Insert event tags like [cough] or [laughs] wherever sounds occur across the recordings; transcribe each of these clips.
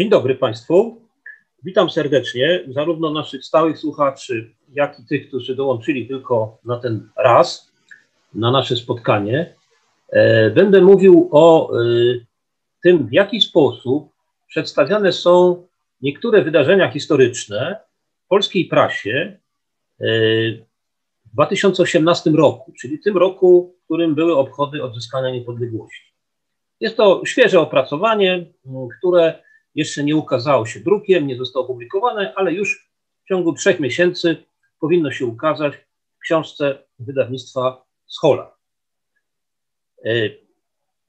Dzień dobry Państwu. Witam serdecznie zarówno naszych stałych słuchaczy, jak i tych, którzy dołączyli tylko na ten raz, na nasze spotkanie. E, będę mówił o e, tym, w jaki sposób przedstawiane są niektóre wydarzenia historyczne w polskiej prasie e, w 2018 roku, czyli tym roku, w którym były obchody odzyskania niepodległości. Jest to świeże opracowanie, które jeszcze nie ukazało się drukiem, nie zostało opublikowane, ale już w ciągu trzech miesięcy powinno się ukazać w książce wydawnictwa Schola. E,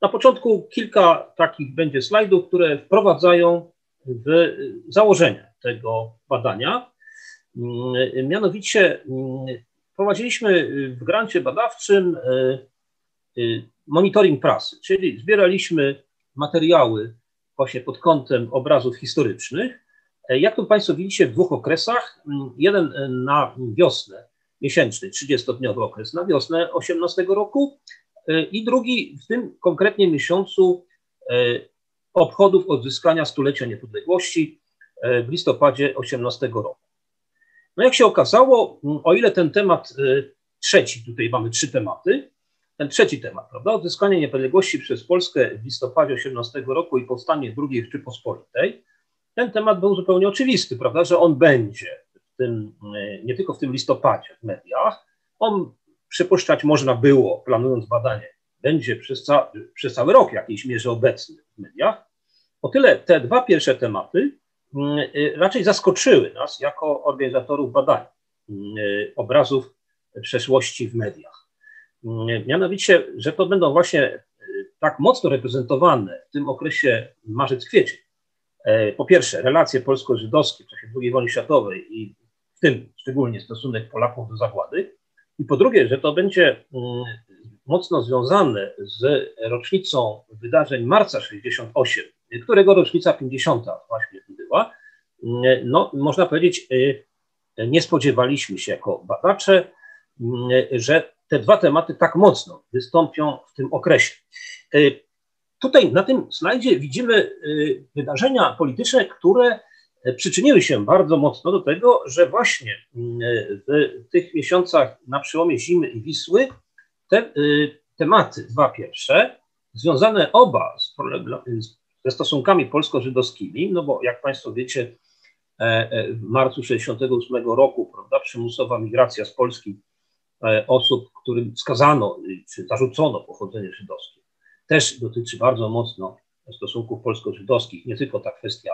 na początku kilka takich będzie slajdów, które wprowadzają w założenia tego badania. Mm, mianowicie mm, prowadziliśmy w grancie badawczym e, e, monitoring prasy, czyli zbieraliśmy materiały właśnie pod kątem obrazów historycznych. E, jak to Państwo widzicie w dwóch okresach, mm, jeden e, na wiosnę, miesięczny, 30-dniowy okres na wiosnę 18 roku e, i drugi w tym konkretnie miesiącu obchodów odzyskania stulecia niepodległości w listopadzie 18 roku. No jak się okazało, mm, o ile ten temat trzeci, tutaj mamy trzy tematy, ten trzeci temat, prawda? Odzyskanie niepodległości przez Polskę w listopadzie 18 roku i powstanie II Rzeczypospolitej. Ten temat był zupełnie oczywisty, prawda, że on będzie w tym, e, nie tylko w tym listopadzie w mediach. On przypuszczać można było, planując badanie, będzie przez, ca przez cały rok w jakiejś mierze obecny w mediach. O tyle te dwa pierwsze tematy mm, e, raczej zaskoczyły nas jako organizatorów badań mm, e, obrazów przeszłości w mediach. Mianowicie, że to będą właśnie e, tak mocno reprezentowane w tym okresie marzec-kwiecień. E, po pierwsze, relacje polsko-żydowskie w czasie II wojny światowej i w tym szczególnie stosunek Polaków do zagłady. I po drugie, że to będzie mm, mocno związane z rocznicą wydarzeń marca 68, którego rocznica 50 właśnie była. Mm, no, można powiedzieć, e, nie spodziewaliśmy się jako badacze, mm, że te dwa tematy tak mocno wystąpią w tym okresie. E, tutaj na tym slajdzie widzimy e, wydarzenia polityczne, które e, przyczyniły się bardzo mocno do tego, że właśnie w tych miesiącach na przełomie zimy i Wisły te tematy, dwa pierwsze, związane oba z, ze stosunkami polsko-żydowskimi, no bo jak Państwo wiecie, w marcu 1968 roku prawda, przymusowa migracja z Polski osób, którym skazano czy zarzucono pochodzenie żydowskie, też dotyczy bardzo mocno stosunków polsko-żydowskich, nie tylko ta kwestia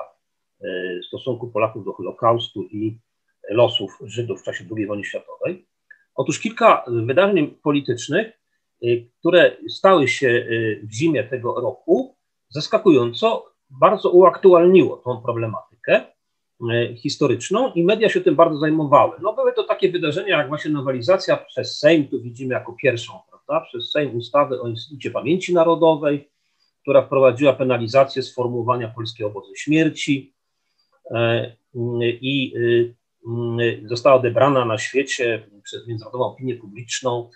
e, stosunku Polaków do Holokaustu i losów Żydów w czasie II wojny światowej. Otóż kilka wydarzeń politycznych, y, które stały się w zimie tego roku, zaskakująco bardzo uaktualniło tą problematykę. E, historyczną i media się tym bardzo zajmowały. No były to takie wydarzenia jak właśnie nowelizacja przez Sejm, tu widzimy jako pierwszą, prawda, przez Sejm ustawy o Instytucie Pamięci Narodowej, która wprowadziła penalizację sformułowania polskiego obozu śmierci e, i e, została odebrana na świecie przez międzynarodową opinię publiczną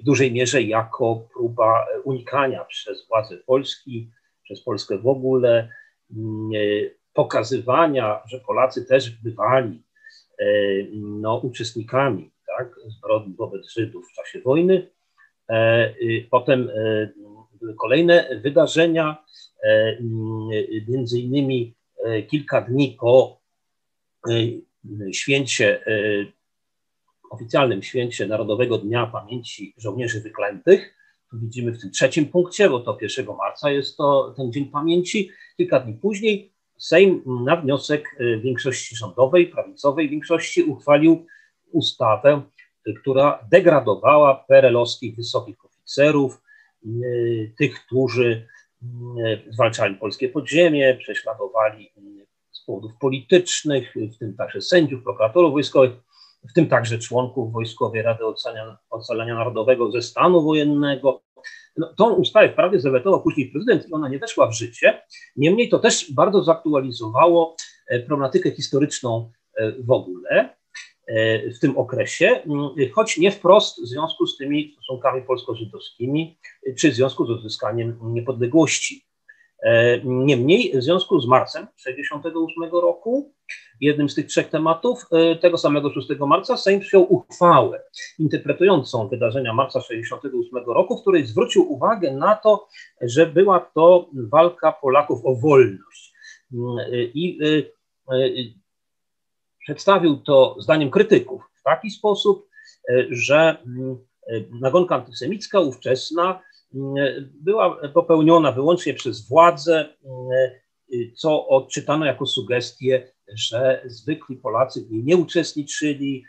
w dużej mierze jako próba unikania przez władze Polski, przez Polskę w ogóle pokazywania, że Polacy też bywali e, no, uczestnikami tak, zbrodni wobec Żydów w czasie wojny. E, potem e, były kolejne wydarzenia, między innymi kilka dni po święcie, oficjalnym święcie Narodowego Dnia Pamięci Żołnierzy Wyklętych. Tu widzimy w tym trzecim punkcie, bo to 1 marca jest to ten Dzień Pamięci. Kilka dni później Sejm na wniosek y, większości rządowej, prawicowej większości uchwalił ustawę, y, która degradowała perelowskich wysokich oficerów, y, tych, którzy zwalczali polskie podziemie, prześladowali z powodów politycznych, w tym także sędziów, prokuratorów wojskowych, w tym także członków Wojskowej Rady Ocalania Narodowego ze stanu wojennego, no, tą ustawę wprawdzie zawetował później prezydent i ona nie weszła w życie. Niemniej to też bardzo zaktualizowało e, problematykę historyczną e, w ogóle e, w tym okresie, choć nie wprost w związku z tymi stosunkami polsko-żydowskimi, czy w związku z odzyskaniem niepodległości. Niemniej w związku z marcem 1968 roku, jednym z tych trzech tematów, tego samego 6 marca Sejm przyjął uchwałę interpretującą wydarzenia marca 1968 roku, w której zwrócił uwagę na to, że była to walka Polaków o wolność. I przedstawił to zdaniem krytyków w taki sposób, że nagonka antysemicka ówczesna była popełniona wyłącznie przez władzę, co odczytano jako sugestię, że zwykli Polacy w niej nie uczestniczyli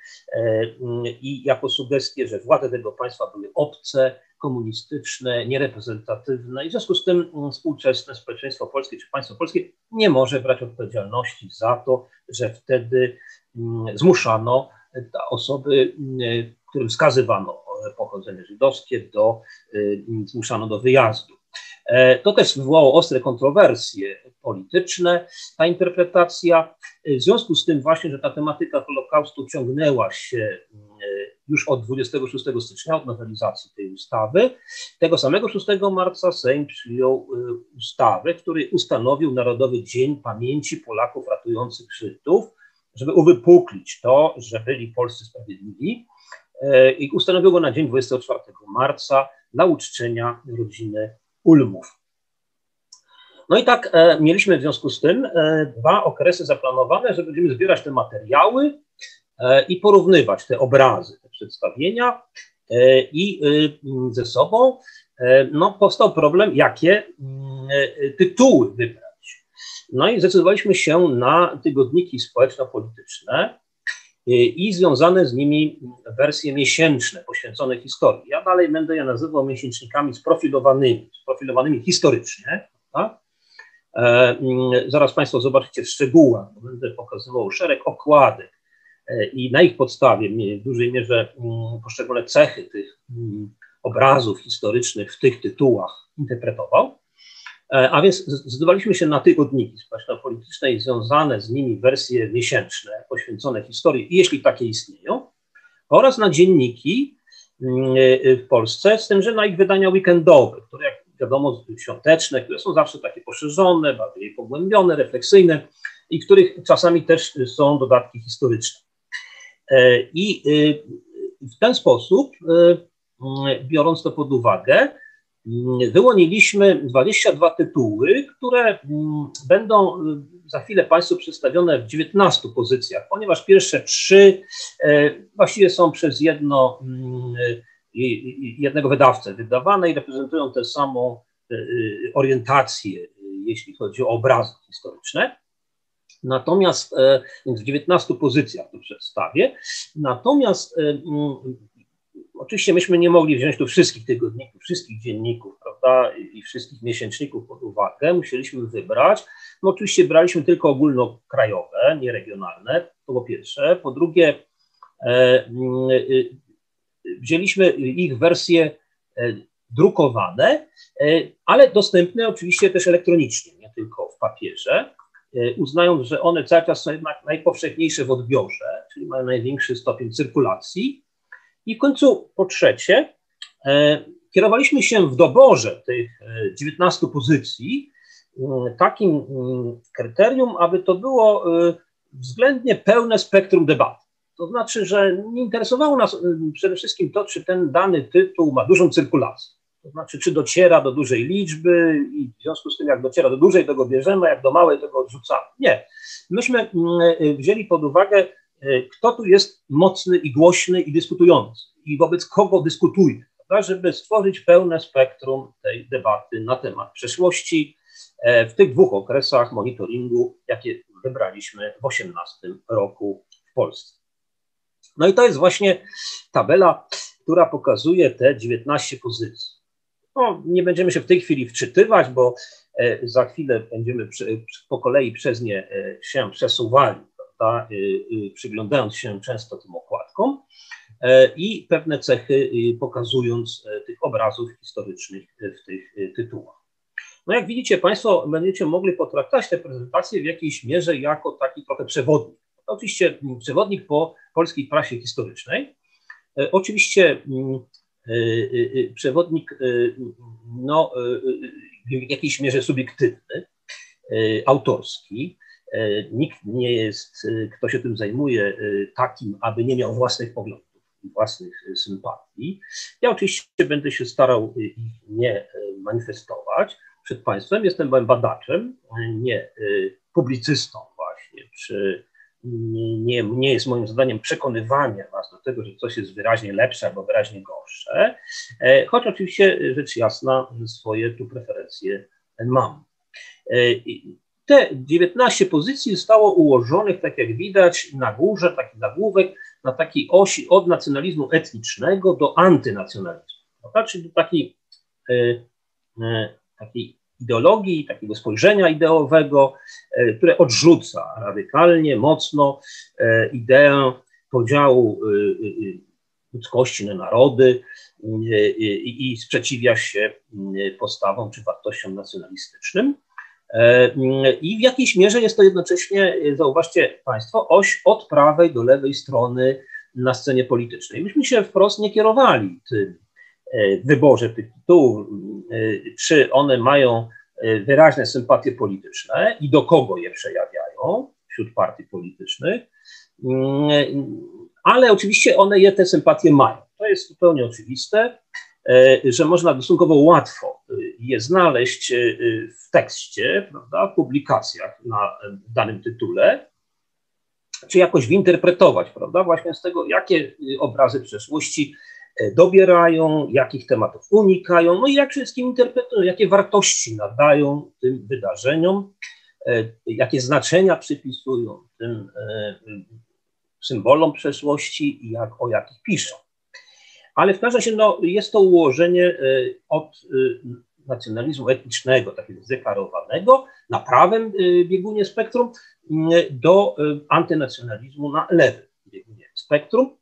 i jako sugestię, że władze tego państwa były obce, komunistyczne, niereprezentatywne. I w związku z tym współczesne społeczeństwo polskie czy państwo polskie nie może brać odpowiedzialności za to, że wtedy zmuszano osoby, którym wskazywano pochodzenie żydowskie, do, y, zmuszano do wyjazdu. E, to też wywołało ostre kontrowersje polityczne, ta interpretacja. W związku z tym właśnie, że ta tematyka Holokaustu ciągnęła się y, już od 26 stycznia, od nowelizacji tej ustawy, tego samego 6 marca Sejm przyjął y, ustawę, który ustanowił Narodowy Dzień Pamięci Polaków ratujących Żydów, żeby uwypuklić to, że byli polscy sprawiedliwi E, i ustanowił go na dzień 24 marca dla uczczenia rodziny Ulmów. No i tak e, mieliśmy w związku z tym e, dwa okresy zaplanowane, że będziemy zbierać te materiały e, i porównywać te obrazy, te przedstawienia e, i e, ze sobą. No, powstał problem, jakie tytuły wybrać. No i zdecydowaliśmy się na tygodniki społeczno-polityczne, i związane z nimi wersje miesięczne poświęcone historii. Ja dalej będę je nazywał miesięcznikami sprofilowanymi, sprofilowanymi historycznie. Tak? E, zaraz Państwo zobaczycie w szczegółach, bo będę pokazywał szereg okładek e, i na ich podstawie w dużej mierze mm, poszczególne cechy tych mm, obrazów historycznych w tych tytułach interpretował. E, a więc zdecydowaliśmy się na tygodniki społeczno-polityczne i związane z nimi wersje miesięczne poświęcone historii, jeśli takie istnieją, oraz na dzienniki mm, e, w Polsce, z tym, że na ich wydania weekendowe, które jak wiadomo świąteczne, które są zawsze takie poszerzone, bardziej pogłębione, refleksyjne i których czasami też są dodatki historyczne. E, I w ten sposób, biorąc to pod uwagę, Mm, wyłoniliśmy 22 tytuły, które mm, będą y, za chwilę Państwu przedstawione w 19 pozycjach, ponieważ pierwsze trzy e, właściwie są przez jedno, mm, jednego wydawcę wydawane i reprezentują tę samą e, orientację, jeśli chodzi o obrazy historyczne. Natomiast e, w 19 pozycjach to przedstawię. Natomiast Oczywiście myśmy nie mogli wziąć tu wszystkich tygodników, wszystkich dzienników, prawda, i wszystkich miesięczników pod uwagę. Musieliśmy wybrać. No oczywiście braliśmy tylko ogólnokrajowe, nie regionalne, to po pierwsze. Po drugie, e, e, wzięliśmy ich wersje e, drukowane, ale dostępne oczywiście też elektronicznie, nie tylko w papierze, uznając, że one cały czas są jednak najpowszechniejsze w odbiorze, czyli mają największy stopień cyrkulacji. I w końcu po trzecie, e, kierowaliśmy się w doborze tych 19 e, pozycji e, takim kryterium, aby to było względnie pełne spektrum debaty. To znaczy, że nie interesowało nas przede wszystkim to, czy ten dany tytuł ma dużą cyrkulację. To znaczy, czy dociera do dużej liczby i w związku z tym, jak dociera do dużej, to go bierzemy, jak do małej, to go odrzucamy. Nie. Myśmy wzięli pod uwagę kto tu jest mocny i głośny i dyskutujący i wobec kogo dyskutuje, prawda, żeby stworzyć pełne spektrum tej debaty na temat przeszłości e, w tych dwóch okresach monitoringu, jakie wybraliśmy w 2018 roku w Polsce. No i to jest właśnie tabela, która pokazuje te 19 pozycji. No, nie będziemy się w tej chwili wczytywać, bo e, za chwilę będziemy po kolei przez nie się przesuwali prawda, y, y, przyglądając się często tym okładkom e, i pewne cechy y, pokazując e, tych obrazów historycznych w tych tytułach. No jak widzicie Państwo, będziecie mogli potraktować tę prezentację w jakiejś mierze jako taki trochę przewodnik. Oczywiście mm, przewodnik po polskiej prasie historycznej. E, oczywiście mm, przewodnik, no, w jakiejś mierze subiektywny, autorski. Nikt nie jest, kto się tym zajmuje, takim, aby nie miał własnych poglądów własnych sympatii. Ja oczywiście będę się starał ich nie manifestować przed Państwem. Jestem badaczem, nie publicystą właśnie, czy nie, nie, jest moim zadaniem przekonywanie Was do tego, że coś jest wyraźnie lepsze albo wyraźnie gorsze, e, choć oczywiście rzecz jasna swoje tu preferencje mam. E, te 19 pozycji zostało ułożonych, tak jak widać, na górze, taki nagłówek, na takiej osi od nacjonalizmu etnicznego do antynacjonalizmu. Prawda? Czyli do takiej, e, takiej ideologii, takiego spojrzenia ideowego, e, które odrzuca radykalnie, mocno e, ideę podziału e, ludzkości na narody i sprzeciwia się postawom czy wartościom nacjonalistycznym. I w jakiejś mierze jest to jednocześnie, zauważcie Państwo, oś od prawej do lewej strony na scenie politycznej. Myśmy się wprost nie kierowali tym w wyborze tych tytułów, czy one mają e, wyraźne sympatie polityczne i do kogo je przejawiają wśród partii politycznych, mm, ale oczywiście one je te sympatie mają. To jest zupełnie oczywiste, e, że można stosunkowo łatwo e, je znaleźć w tekście, prawda, w publikacjach na danym tytule, czy jakoś winterpretować, prawda, właśnie z tego, jakie obrazy przeszłości E, dobierają, jakich tematów unikają, no i jak wszystkim interpretują, jakie wartości nadają tym wydarzeniom, e, jakie znaczenia przypisują tym e, symbolom przeszłości i jak, o jakich piszą. Ale w każdym razie no, jest to ułożenie od nacjonalizmu etnicznego, takiego zdeklarowanego, na prawym biegunie spektrum, do antynacjonalizmu na lewym biegunie spektrum.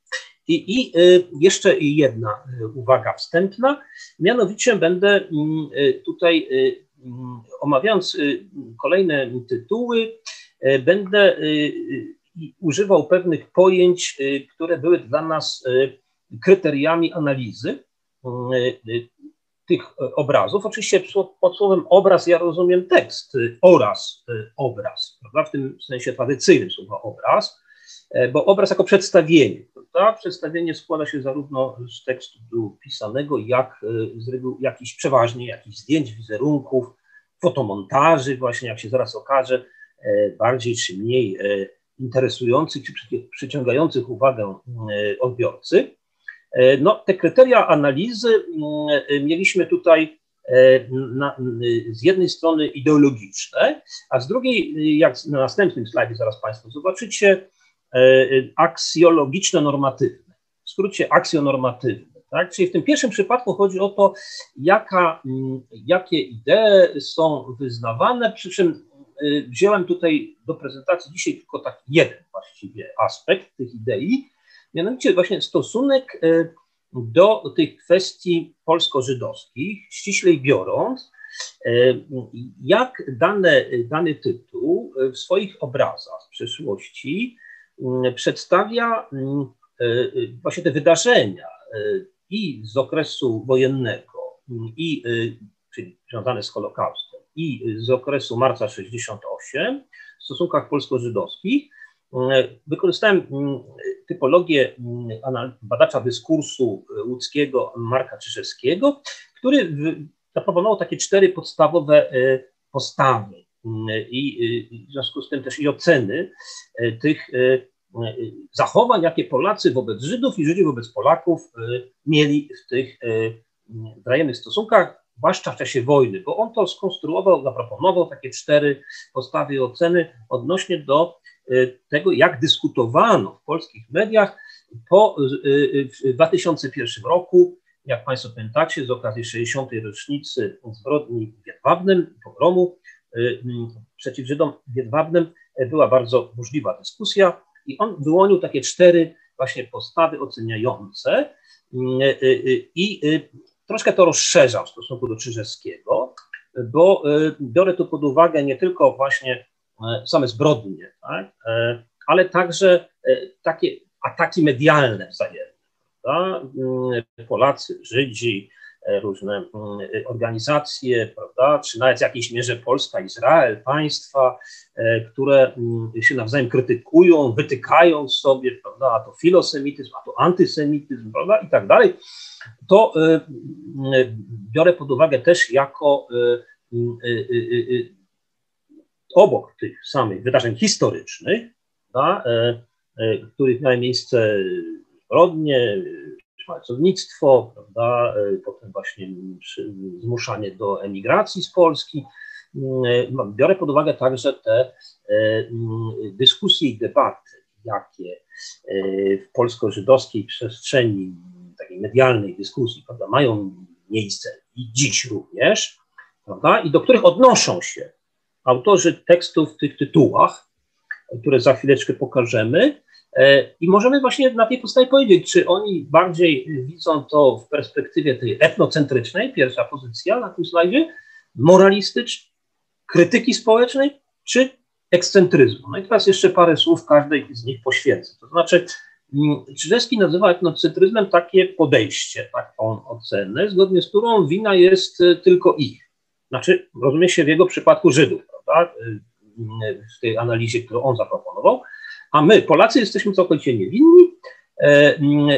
I, I, jeszcze jedna uwaga wstępna, mianowicie będę mm, tutaj, mm, omawiając kolejne tytuły, będę używał pewnych pojęć, które były dla nas kryteriami analizy tych obrazów. Oczywiście pod słowem obraz ja rozumiem tekst oraz obraz, prawda? w tym sensie tradycyjnym słowa obraz, bo obraz jako przedstawienie, Prawda? Przedstawienie składa się zarówno z tekstu pisanego, jak e, z reguł jakichś przeważnie jakichś zdjęć, wizerunków, fotomontaży, właśnie jak się zaraz okaże, e, bardziej czy mniej e, interesujących czy przyciągających uwagę odbiorcy. No, te kryteria analizy mieliśmy tutaj na, z jednej strony ideologiczne, a z drugiej, jak na następnym slajdzie zaraz Państwo zobaczycie, E, aksjologiczno-normatywne, w skrócie aksjonormatywne. Tak? Czyli w tym pierwszym przypadku chodzi o to, jaka, mm, jakie idee są wyznawane, przy czym wziąłem tutaj do prezentacji dzisiaj tylko taki jeden właściwie aspekt tych idei, mianowicie właśnie stosunek y, do tych kwestii polsko-żydowskich, ściślej biorąc, y, jak dane, dany tytuł w swoich obrazach z przeszłości Mm, przedstawia mm, e, e, właśnie te wydarzenia e, i z okresu wojennego, mm, i, czyli związane z Holokaustem, i z okresu marca 68 w stosunkach polsko-żydowskich. Wykorzystałem typologię badacza dyskursu łódzkiego Marka Czyżewskiego, który zaproponował takie cztery podstawowe postawy. I w związku z tym też i oceny e, tych e, zachowań, jakie Polacy wobec Żydów i Żydzi wobec Polaków e, mieli w tych wzajemnych stosunkach, zwłaszcza w czasie wojny, bo on to skonstruował, zaproponował takie cztery postawy oceny odnośnie do tego, jak dyskutowano w polskich mediach po w 2001 roku, jak Państwo pamiętacie, z okazji 60. rocznicy zbrodni w Jedwabnem, pogromu, przeciw Żydom e, była bardzo burzliwa dyskusja i on wyłonił takie cztery właśnie postawy oceniające e, e, i troszkę to rozszerzał w stosunku do Czyżewskiego, bo biorę tu pod uwagę nie tylko właśnie same zbrodnie, tak, ale także takie ataki medialne wzajemne. Prawda? Mm, Polacy, Żydzi, różne mm, organizacje, prawda, czy nawet w jakiejś mierze Polska, Izrael, państwa, które mm, się nawzajem krytykują, wytykają sobie, prawda, a to filosemityzm, a to antysemityzm, prawda, i tak dalej, to biorę pod uwagę też jako obok tych samych wydarzeń historycznych, prawda, których miały miejsce zbrodnie, szmalcownictwo, prawda, e, potem właśnie zmuszanie do emigracji z Polski. Mm, biorę pod uwagę także te e, mm, dyskusje i debaty, jakie e, w polsko-żydowskiej przestrzeni, takiej medialnej dyskusji, prawda, mają miejsce i dziś również, prawda, i do których odnoszą się autorzy tekstów w tych tytułach, które za chwileczkę pokażemy, E, I możemy właśnie na tej podstawie powiedzieć, czy oni bardziej widzą to w perspektywie tej etnocentrycznej, pierwsza pozycja na tym slajdzie, moralistycznej, krytyki społecznej, czy ekscentryzmu. No i teraz jeszcze parę słów każdej z nich poświęcę. To znaczy, mm, Czyżewski nazywa etnocentryzmem takie podejście, taką ocenę, zgodnie z którą wina jest tylko ich. Znaczy, rozumie się w jego przypadku Żydów, prawda? E, w tej analizie, którą on zaproponował a my, Polacy, jesteśmy całkowicie niewinni. E,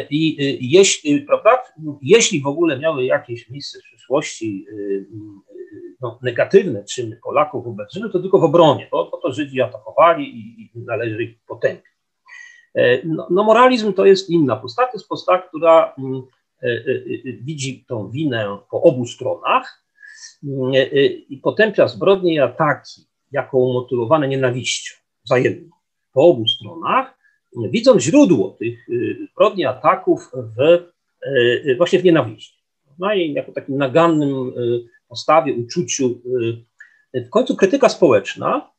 I jeśli, prawda, jeśli w ogóle miały jakieś miejsce w przyszłości e, no, negatywne czyny Polaków wobec Żydów, to tylko w obronie, bo, bo to Żydzi atakowali i, i należy ich potępić. E, no, no, moralizm to jest inna postać, to jest postać, która widzi tą winę po obu stronach i potępia zbrodnie i ataki jako umotywowane nienawiścią wzajemną po obu stronach, widzą źródło tych y, zbrodni, ataków w, y, y, właśnie w nienawiści. No i jako takim nagannym postawie, uczuciu. W końcu krytyka społeczna,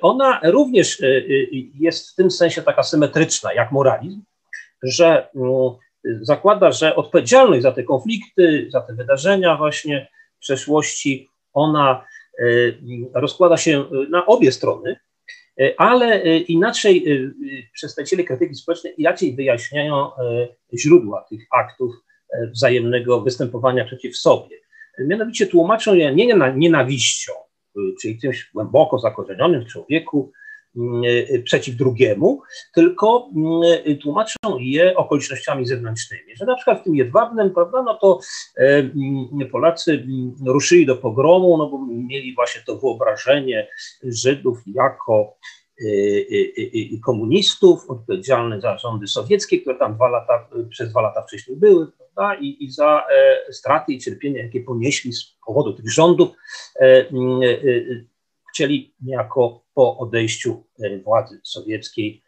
ona również jest w tym sensie taka symetryczna jak moralizm, że zakłada, że odpowiedzialność za te konflikty, za te wydarzenia właśnie przeszłości, ona rozkłada się na obie strony, E, ale e, inaczej e, przedstawiciele krytyki społecznej inaczej wyjaśniają źródła tych aktów wzajemnego występowania przeciw sobie. Mianowicie tłumaczą je nie nienawiścią, czyli czymś głęboko zakorzenionym w człowieku przeciw drugiemu, tylko tłumaczą je okolicznościami zewnętrznymi. Że na przykład w tym jedwabnym, prawda, no to Polacy ruszyli do pogromu, no bo mieli właśnie to wyobrażenie Żydów jako Y, y, y, komunistów, odpowiedzialny za rządy sowieckie, które tam dwa lata, przez dwa lata wcześniej były, prawda? I, i za e, straty i cierpienia, jakie ponieśli z powodu tych rządów, e, e, chcieli niejako po odejściu władzy sowieckiej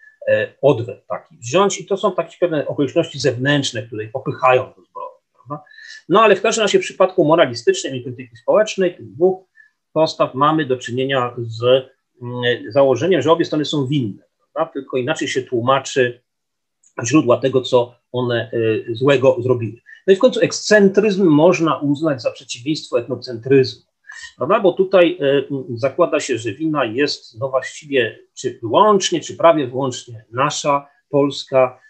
odwet taki wziąć i to są takie pewne okoliczności zewnętrzne, które popychają do zbrodni. Prawda? No ale w każdym razie w przypadku moralistycznym i krytyki społecznej, tych dwóch postaw mamy do czynienia z Mm, założeniem, że obie strony są winne, prawda? tylko inaczej się tłumaczy źródła tego, co one y, złego zrobiły. No i w końcu ekscentryzm można uznać za przeciwieństwo etnocentryzmu, prawda? bo tutaj y, zakłada się, że wina jest no właściwie czy wyłącznie, czy prawie wyłącznie nasza, polska,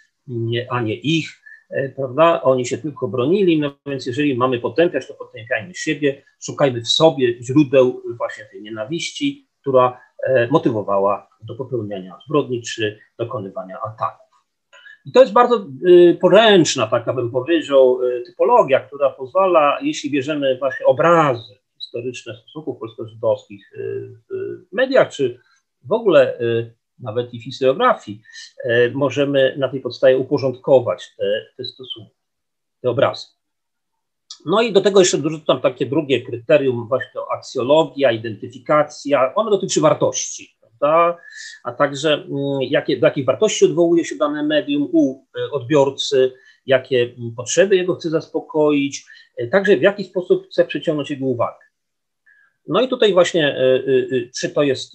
a nie ich, y, prawda? Oni się tylko bronili, no więc jeżeli mamy potępiać, to potępiajmy siebie, szukajmy w sobie źródeł właśnie tej nienawiści, która E, motywowała do popełniania zbrodni czy dokonywania ataków. I to jest bardzo poręczna, taka bym powiedział, typologia, która pozwala, jeśli bierzemy właśnie obrazy historyczne stosunków polsko-żydowskich y, w mediach, czy w ogóle nawet i w historiografii, możemy na tej podstawie uporządkować te, te stosunki, te obrazy. No i do tego jeszcze dorzucam takie drugie kryterium, właśnie aksjologia, identyfikacja. Ono dotyczy wartości, prawda? a także mm, jakie, do jakich wartości odwołuje się dane medium u odbiorcy, jakie mm, potrzeby jego chce zaspokoić, także w jaki sposób chce przyciągnąć jego uwagę. No i tutaj właśnie, e, czy to jest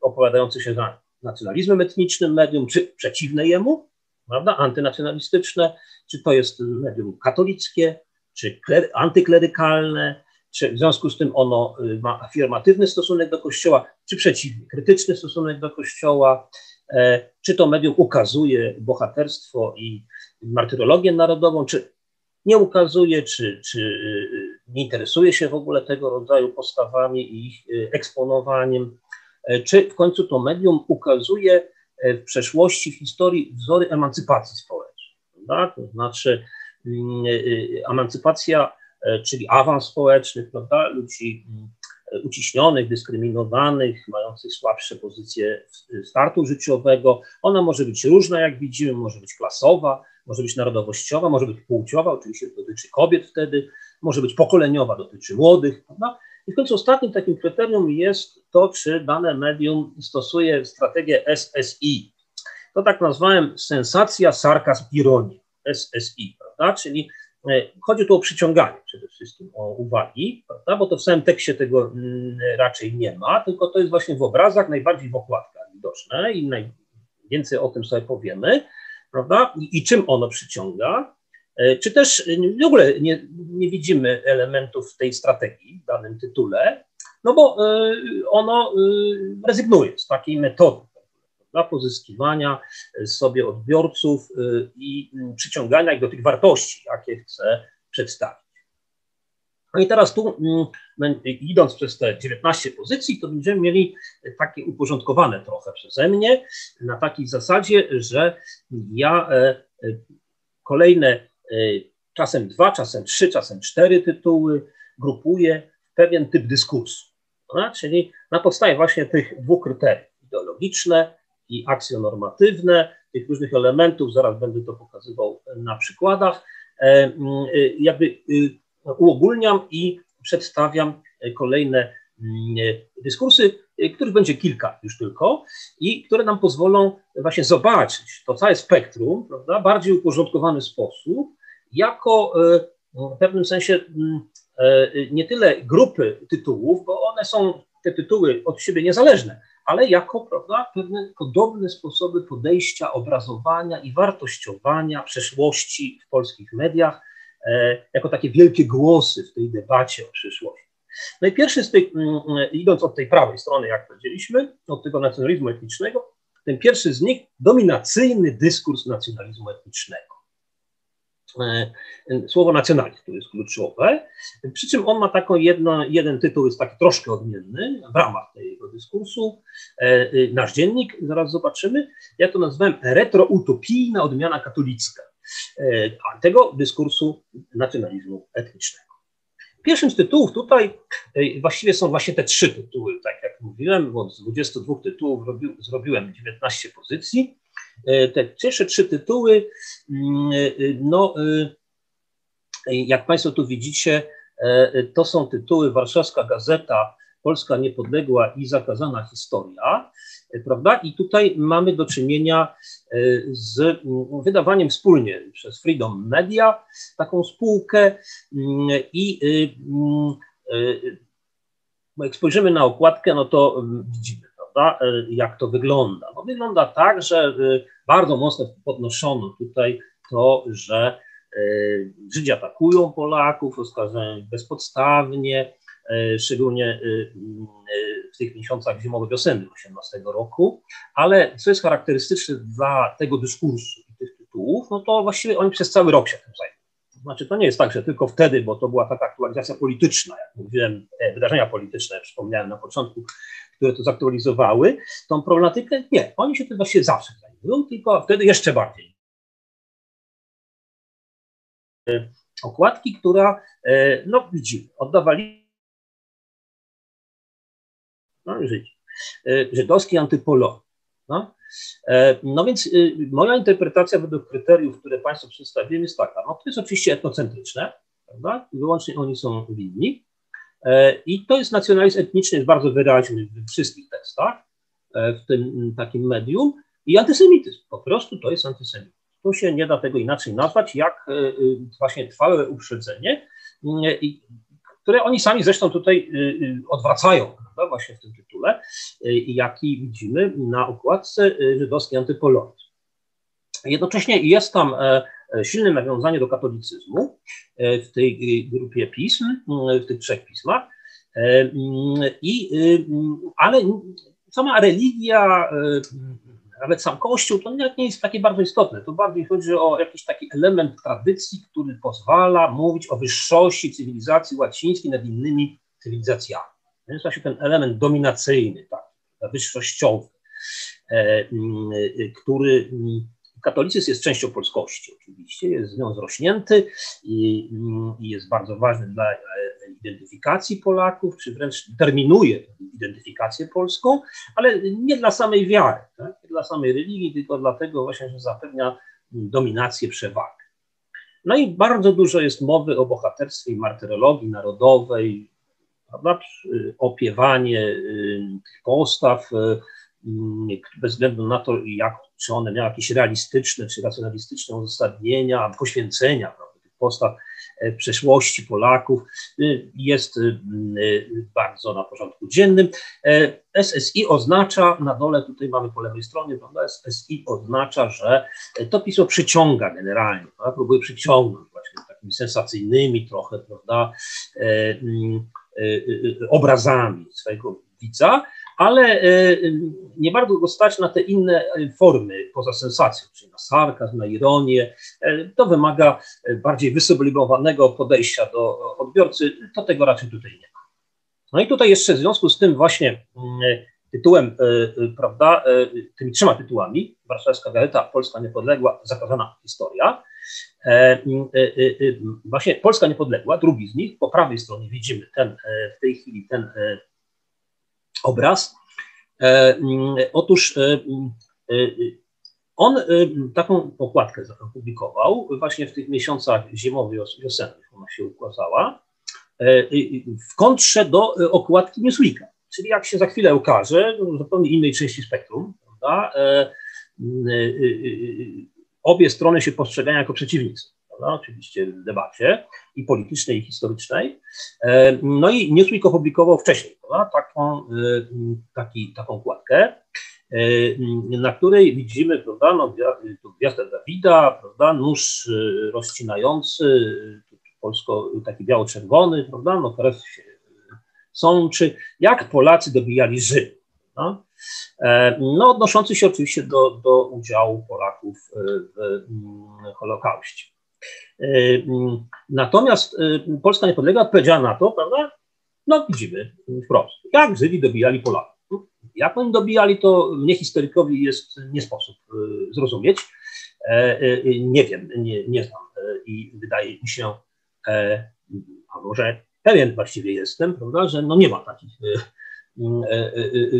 opowiadający się za nacjonalizmem etnicznym medium, czy przeciwne jemu, prawda, antynacjonalistyczne, czy to jest medium katolickie, czy antyklerykalne, czy w związku z tym ono ma afirmatywny stosunek do Kościoła, czy przeciwnie, krytyczny stosunek do Kościoła, e, czy to medium ukazuje bohaterstwo i martyrologię narodową, czy nie ukazuje, czy, czy nie interesuje się w ogóle tego rodzaju postawami i ich eksponowaniem, czy w końcu to medium ukazuje w przeszłości, w historii wzory emancypacji społecznej. Prawda? To znaczy mm, emancypacja, czyli awans społeczny, prawda? ludzi mm, uciśnionych, dyskryminowanych, mających słabsze pozycje startu życiowego. Ona może być różna, jak widzimy, może być klasowa, może być narodowościowa, może być płciowa, oczywiście dotyczy kobiet wtedy, może być pokoleniowa, dotyczy młodych. Prawda? I w końcu ostatnim takim kryterium jest to, czy dane medium stosuje strategię SSI. To tak nazwałem sensacja, sarkazm, ironia. SSI, prawda? Czyli E, chodzi tu o przyciąganie przede wszystkim, o uwagi, prawda? bo to w samym tekście tego mm, raczej nie ma, tylko to jest właśnie w obrazach, najbardziej w okładkach widoczne i najwięcej o tym sobie powiemy, prawda? I, i czym ono przyciąga. E, czy też w ogóle nie, nie widzimy elementów tej strategii w danym tytule, no bo e, ono rezygnuje z takiej metody dla pozyskiwania e, sobie odbiorców e, i przyciągania ich do tych wartości, jakie chce przedstawić. No i teraz tu, mm, idąc przez te 19 pozycji, to będziemy mieli takie uporządkowane trochę przeze mnie, na takiej zasadzie, że ja e, kolejne czasem dwa, czasem trzy, czasem cztery tytuły grupuję w pewien typ dyskursu. Czyli na podstawie właśnie tych dwóch kryteriów, ideologiczne i akcjonormatywne, tych różnych elementów, zaraz będę to pokazywał na przykładach, e, e, jakby e, uogólniam i przedstawiam kolejne dyskursy, których będzie kilka już tylko i które nam pozwolą właśnie zobaczyć to całe spektrum, prawda, bardziej uporządkowany sposób, jako w pewnym sensie nie tyle grupy tytułów, bo one są, te tytuły od siebie niezależne, ale jako prawda, pewne podobne sposoby podejścia, obrazowania i wartościowania przeszłości w polskich mediach, e, jako takie wielkie głosy w tej debacie o przyszłości. No i pierwszy z tych, mm, mm, idąc od tej prawej strony, jak powiedzieliśmy, od tego nacjonalizmu etnicznego, ten pierwszy z nich dominacyjny dyskurs nacjonalizmu etnicznego. E, słowo nacjonalizm tu jest kluczowe, przy czym on ma taką jedno, jeden tytuł, jest taki troszkę odmienny w ramach tego dyskursu. E, e, nasz dziennik, zaraz zobaczymy, ja to nazwałem retroutopijna odmiana katolicka tego dyskursu nacjonalizmu etnicznego. Pierwszym z tytułów tutaj właściwie są właśnie te trzy tytuły, tak jak mówiłem, bo z 22 tytułów zrobiłem 19 pozycji. E, te pierwsze trzy tytuły, mm, e, no, e, jak Państwo tu widzicie, to są tytuły Warszawska Gazeta, Polska Niepodległa i Zakazana Historia, prawda? I tutaj mamy do czynienia z mm, wydawaniem wspólnie przez Freedom Media taką spółkę mm, i jak spojrzymy na okładkę, no to widzimy, prawda, jak to wygląda. No, wygląda tak, że bardzo mocno podnoszono tutaj to, że e, Żydzi atakują Polaków, oskarżają ich bezpodstawnie, e, szczególnie e, w tych miesiącach zimowo-wiosennych 18 roku, ale co jest charakterystyczne dla tego dyskursu i tych tytułów, no to właściwie oni przez cały rok się tym zajmują. Znaczy, to nie jest tak, że tylko wtedy, bo to była taka aktualizacja polityczna, jak mówiłem, wydarzenia polityczne, wspomniałem na początku, które to zaktualizowały, tą problematykę, nie, oni się tym właśnie zawsze zajmują, tylko wtedy jeszcze bardziej. Okładki, która, e, no widzimy, oddawali no, Żydzi, e, żydowski antypolon. No. E, no więc moja interpretacja według kryteriów, które Państwu przedstawiłem jest taka, no to jest oczywiście etnocentryczne, prawda? Wyłącznie oni są winni, E, I to jest nacjonalizm etniczny, jest bardzo wyraźny w wszystkich tekstach, w tym takim medium. I antysemityzm, po prostu to jest antysemityzm. Tu się nie da tego inaczej nazwać, jak właśnie trwałe uprzedzenie, które oni sami zresztą tutaj odwracają, prawda, właśnie w tym tytule, jaki widzimy na okładce żydowskiej antypolonii. Jednocześnie jest tam E, silne nawiązanie do katolicyzmu e, w tej e, grupie pism, w tych trzech pismach. I, ale sama religia, nawet sam Kościół, to nie jest takie bardzo istotne. To bardziej chodzi o jakiś taki element tradycji, który pozwala mówić o wyższości cywilizacji łacińskiej nad innymi cywilizacjami. To jest właśnie ten element dominacyjny, tak, wyższościowy, e, który katolicyzm jest częścią polskości oczywiście, jest z nią zrośnięty i, i jest bardzo ważny dla e, identyfikacji Polaków, czy wręcz terminuje identyfikację polską, ale nie dla samej wiary, tak? Dla samej religii, tylko dlatego właśnie, że zapewnia dominację, przewagę. No i bardzo dużo jest mowy o bohaterstwie i martyrologii narodowej, prawda? opiewanie y, postaw, y, bez względu na to, jak, czy one miały jakieś realistyczne czy racjonalistyczne uzasadnienia, poświęcenia prawda, postaw e, przeszłości Polaków, y, jest y, y, bardzo na porządku dziennym. E, SSI oznacza, na dole tutaj mamy po lewej stronie, prawda, SSI oznacza, że to pismo przyciąga generalnie, prawda, próbuje przyciągnąć właśnie takimi sensacyjnymi trochę, prawda, e, obrazami swojego widza, ale e, nie bardzo go stać na te inne e, formy poza sensacją, czyli na sarkazm, na ironię. E, to wymaga bardziej wysublimowanego podejścia do odbiorcy, to tego raczej tutaj nie ma. No i tutaj jeszcze w związku z tym właśnie mm, tytułem, prawda, tymi trzema tytułami, Warszawska Gazeta, Polska Niepodległa, Zakazana Historia, mm, właśnie Polska Niepodległa, drugi z nich, po prawej stronie widzimy ten, w tej chwili ten obraz. E, mm, otóż e, mm, e, on taką okładkę opublikował właśnie w tych miesiącach zimowych, wiosennych, ona się ukazała, w kontrze do okładki Newsweeka. Czyli jak się za chwilę ukaże, w zupełnie innej części spektrum, prawda, obie strony się postrzegają jako przeciwnicy prawda? oczywiście debacie i politycznej, i historycznej. E, no i Newsweek opublikował wcześniej prawda? Taką, e, taki, taką kładkę, e, na której widzimy prawda, no, gwiazdę Dawida, prawda, nóż rozcinający, polsko taki biało-czerwony, prawda, no krew sączy, jak Polacy dobijali Żydów. No, no odnoszący się oczywiście do, do udziału Polaków w Holokauście. E, mm, natomiast e, Polska Niepodległa odpowiedziała na to, prawda? No widzimy wprost, jak Żydzi dobijali Polaków. Jak oni dobijali, to mnie historykowi jest nie sposób e, zrozumieć. Nie wiem, nie, nie znam i wydaje mi się, a może pewien właściwie jestem, prawda, że no nie ma takich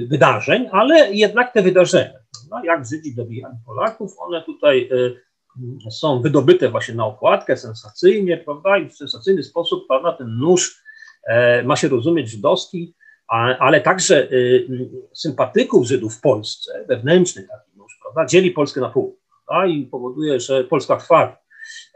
wydarzeń, ale jednak te wydarzenia, prawda, jak Żydzi dobijali Polaków, one tutaj są wydobyte właśnie na okładkę sensacyjnie, prawda, i w sensacyjny sposób, prawda, ten nóż e, ma się rozumieć żydowski, ale także y, sympatyków Żydów w Polsce, wewnętrzny taki nóż, prawda, dzieli Polskę na pół, prawda, i powoduje, że Polska krwawi,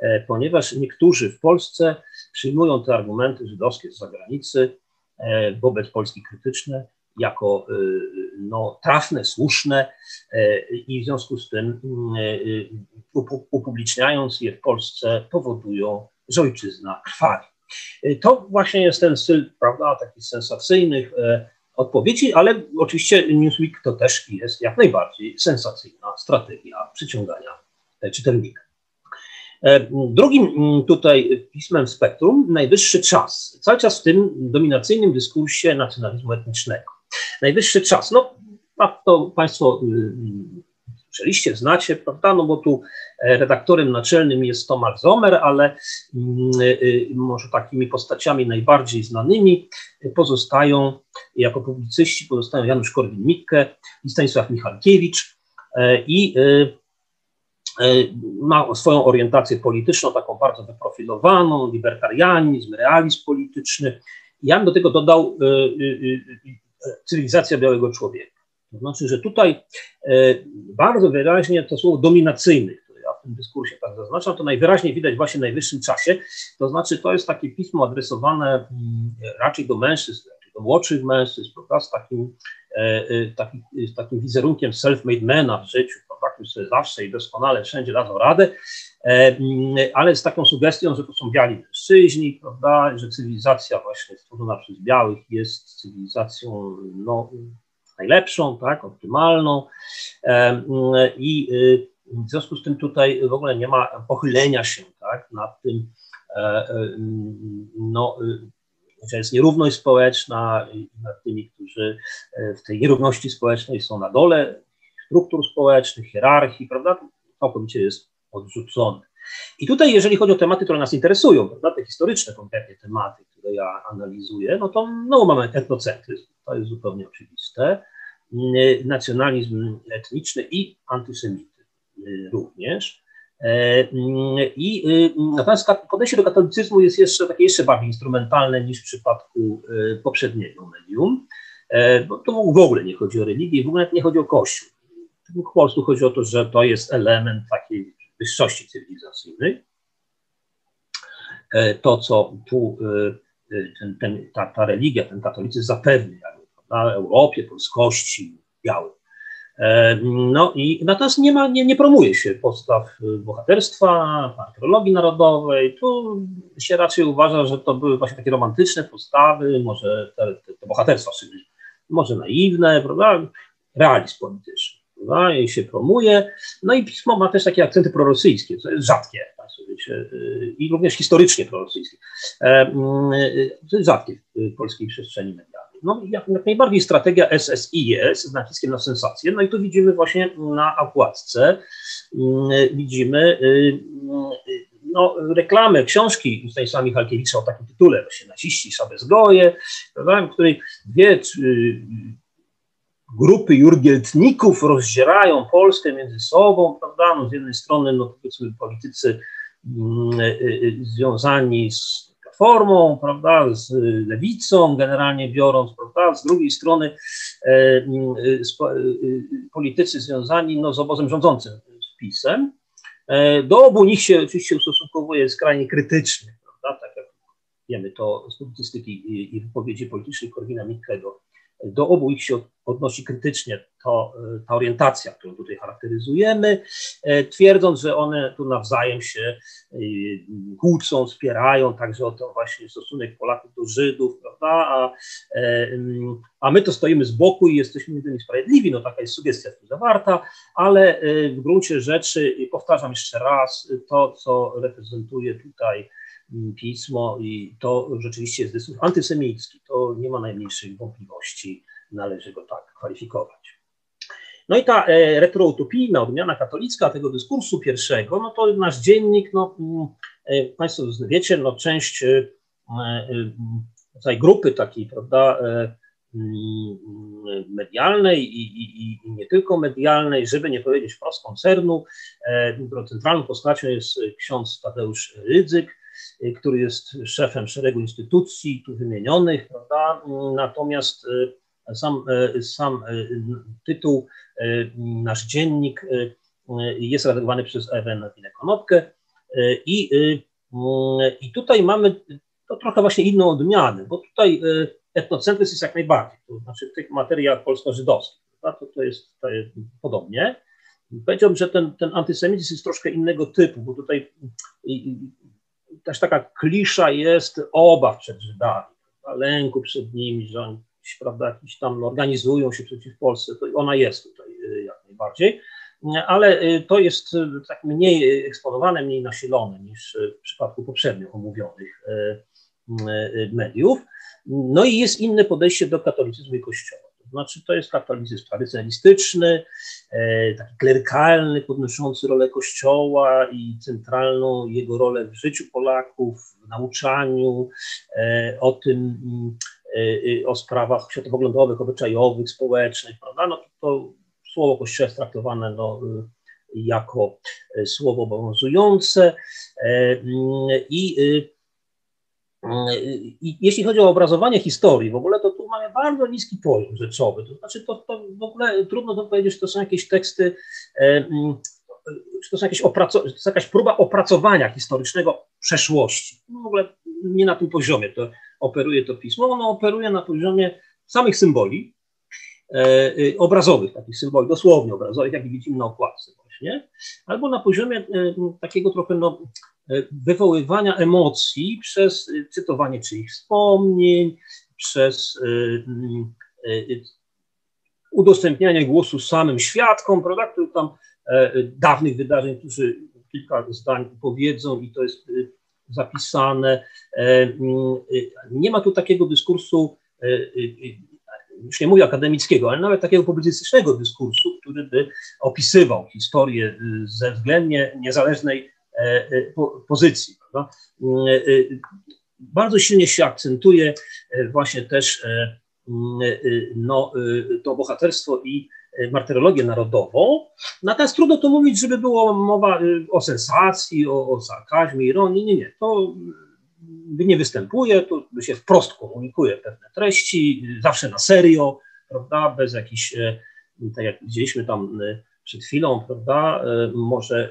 e, ponieważ niektórzy w Polsce przyjmują te argumenty żydowskie z zagranicy e, wobec Polski krytyczne, jako y, no, trafne, słuszne e, i w związku z tym y, upubliczniając je w Polsce powodują, że ojczyzna krwawi. E, to właśnie jest ten styl, prawda, takich sensacyjnych e, odpowiedzi, ale oczywiście Newsweek to też jest jak najbardziej sensacyjna strategia przyciągania czytelnika. Drugim tutaj pismem spektrum, najwyższy czas, cały czas w tym dominacyjnym dyskursie nacjonalizmu etnicznego. Najwyższy czas. No, to Państwo y, y, słyszeliście, znacie, prawda? No bo tu e, redaktorem naczelnym jest Tomasz Zomer, ale mm, y, może takimi postaciami najbardziej znanymi pozostają, jako publicyści pozostają Janusz Korwin-Mikke i Stanisław Michalkiewicz e, i e, ma swoją orientację polityczną, taką bardzo wyprofilowaną, libertarianizm, realizm polityczny. Ja bym do tego dodał cywilizacja białego człowieka. To znaczy, że tutaj e, bardzo wyraźnie to słowo dominacyjny, które ja w tym dyskursie tak zaznaczam, to najwyraźniej widać właśnie w najwyższym czasie. To znaczy, to jest takie pismo adresowane mm, raczej do mężczyzn, raczej do młodszych mężczyzn, prawda, z takim, e, e, taki, z takim wizerunkiem self-made mana w życiu, sobie zawsze i doskonale wszędzie dadzą radę, mm, ale z taką sugestią, że to są biali mężczyźni, prawda, że cywilizacja właśnie stworzona przez białych jest cywilizacją no, najlepszą, tak, optymalną. I w związku z tym tutaj w ogóle nie ma pochylenia się tak, nad tym, no, że jest nierówność społeczna nad tymi, którzy w tej nierówności społecznej są na dole struktur społecznych, hierarchii, prawda, całkowicie jest odrzucony. I tutaj, jeżeli chodzi o tematy, które nas interesują, prawda, te historyczne konkretnie tematy, które ja analizuję, no to no, mamy etnocentryzm, to jest zupełnie oczywiste, nacjonalizm etniczny i antysemityzm również. I natomiast podejście do katolicyzmu jest jeszcze takie jeszcze bardziej instrumentalne niż w przypadku poprzedniego medium, bo to w ogóle nie chodzi o religię, w ogóle nie chodzi o Kościół. Po prostu chodzi o to, że to jest element takiej wyższości cywilizacyjnej. E, to, co tu e, e, ten, ten, ta, ta religia, ten katolicyzm zapewnia na Europie, polskości, białej. No i natomiast nie, ma, nie, nie promuje się postaw bohaterstwa, patriologii narodowej. Tu się raczej uważa, że to były właśnie takie romantyczne postawy, może te, te, te bohaterstwa, może naiwne, prawda? Realizm polityczny prawda, i się promuje. No i pismo ma też takie akcenty prorosyjskie, co jest rzadkie, wiecie, y, i również historycznie prorosyjskie. To e, mm, y, jest rzadkie w polskiej przestrzeni medialnej. No jak, jak najbardziej strategia SSI jest z naciskiem na sensację. No i tu widzimy właśnie na okładce, widzimy y, no, reklamę książki Stanisława Michalkiewicza o takim tytule, właśnie Naciści, Szabezgoje, w której dwie grupy jurgieltników rozdzierają Polskę między sobą, prawda? No z jednej strony, no powiedzmy, politycy mm, y, y, związani z platformą, prawda, z lewicą generalnie biorąc, prawda, z drugiej strony e, y, politycy związani no, z obozem rządzącym, z PiSem. E, do obu nich się oczywiście ustosunkowuje skrajnie krytycznie, prawda, tak jak wiemy to z publicystyki i wypowiedzi politycznej Korwina Mikkego do obu ich się odnosi krytycznie to, ta orientacja, którą tutaj charakteryzujemy, e, twierdząc, że one tu nawzajem się e, kłócą, wspierają, także o to właśnie stosunek Polaków do Żydów, prawda, a, e, a my to stoimy z boku i jesteśmy między innymi sprawiedliwi, no taka jest sugestia tu zawarta, ale w gruncie rzeczy, powtarzam jeszcze raz, to, co reprezentuje tutaj pismo i to rzeczywiście jest dysurs antysemicki, to nie ma najmniejszych wątpliwości, należy go tak kwalifikować. No i ta e, retroutopijna odmiana katolicka tego dyskursu pierwszego, no to nasz dziennik, no mm, e, Państwo wiecie, no część e, tej grupy takiej, prawda, mm, medialnej i, i, i, nie tylko medialnej, żeby nie powiedzieć wprost koncernu, centralną postacią jest ksiądz Tadeusz Rydzyk, który jest szefem szeregu instytucji tu wymienionych, prawda? Natomiast y, sam, y, sam tytuł, nasz dziennik jest redagowany przez Ewę Nawinę-Konopkę i, i tutaj mamy to trochę właśnie inną odmianę, bo tutaj etnocentryzm jest jak najbardziej, to znaczy w tych materiach polsko-żydowskich, to, to, jest, to jest podobnie. Powiedziałbym, że ten, ten antysemityzm jest troszkę innego typu, bo tutaj też taka klisza jest obaw przed Żydami, lęku przed nimi, że oni prawda, jakiś tam organizują się przeciw Polsce, to ona jest tutaj y, jak najbardziej, ale y, to jest y, tak mniej eksponowane, mniej nasilone niż w przypadku poprzednio omówionych mediów. No i jest inne podejście do katolicyzmu i Kościoła. To znaczy, to jest katolicyzm tradycjonalistyczny, e, taki klerykalny, podnoszący rolę Kościoła i centralną jego rolę w życiu Polaków, w nauczaniu, e, o tym, e, o sprawach światopoglądowych, obyczajowych, społecznych, prawda? No to, słowo Kościoła jest traktowane no, jako słowo obowiązujące i i jeśli chodzi o obrazowanie historii, w ogóle to tu mamy bardzo niski poziom rzeczowy. To znaczy, to, to w ogóle trudno to powiedzieć, czy to są jakieś teksty, czy to, są jakieś opraco- to jest jakaś próba opracowania historycznego przeszłości. No w ogóle nie na tym poziomie to operuje to pismo. Ono operuje na poziomie samych symboli, e, e, obrazowych, takich symboli, dosłownie obrazowych, jak widzimy na okładce właśnie, albo na poziomie e, takiego trochę no, wywoływania emocji przez cytowanie czyichś wspomnień, przez udostępnianie głosu samym świadkom, prawda, którzy tam dawnych wydarzeń, którzy kilka zdań powiedzą i to jest zapisane. Nie ma tu takiego dyskursu, już nie mówię akademickiego, ale nawet takiego publicystycznego dyskursu, który by opisywał historię ze względnie niezależnej pozycji. Prawda? bardzo silnie się akcentuje e, właśnie też e, mm, e, no, to bohaterstwo i martyrologię narodową. Natomiast trudno to mówić, żeby było mowa o sensacji, o, o sarkazmie, ironii. Nie, nie. To nie występuje, to się wprost komunikuje pewne treści, zawsze na serio, prawda, bez jakichś, tak jak widzieliśmy tam przed chwilą, prawda, może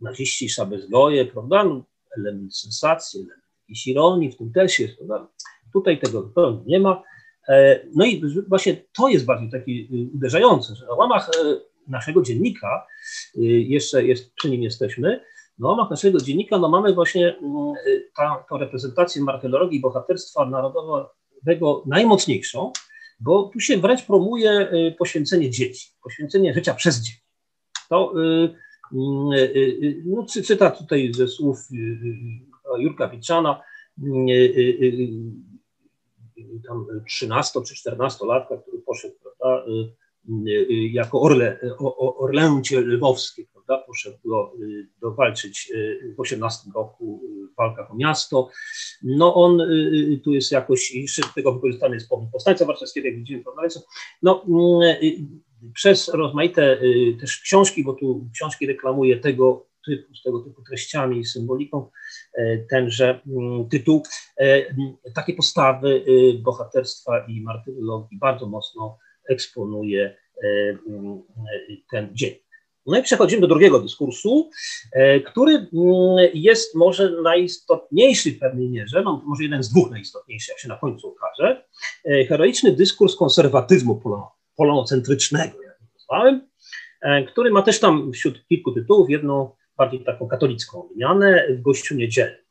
naziści szabezgoje, prawda, no, element sensacji, element jakiejś ironii w tym też jest. Prawda? Tutaj tego nie ma. E, no i właśnie to jest bardziej takie uderzające, że na łamach e, naszego dziennika, e, jeszcze jest, przy nim jesteśmy, na łamach naszego dziennika no mamy właśnie mm, ta, tą reprezentację martyrologii bohaterstwa narodowego najmocniejszą, bo tu się wręcz promuje poświęcenie dzieci, poświęcenie życia przez dzieci. To no, cytat tutaj ze słów Jurka Wiczana, mm, y, y, y, tam 13 czy 14 latka, który poszedł prawda, jako orle, orlęcie lwowskie, prawda, poszedł do, do walczyć w 18 roku w walkach o miasto. No on tu jest jakoś, jeszcze tego wykorzystany jest powód powstańca warszawskiego, jak widzimy, prawda, no, mm, przez rozmaite też książki, bo tu książki reklamuje tego typu, z tego typu treściami i symboliką, e, tenże mm, tytuł. E, takie postawy y, bohaterstwa i martyrologii bardzo mocno eksponuje e, mm, ten dzień. No i przechodzimy do drugiego dyskursu, który mm, jest może najistotniejszy w pewnej mierze, no może jeden z dwóch najistotniejszych, jak się na końcu okaże. Heroiczny dyskurs konserwatyzmu polonocentrycznego, jak nazwałem, który ma też tam wśród kilku tytułów jedną bardziej taką katolicką odmianę w gościu niedzielnym.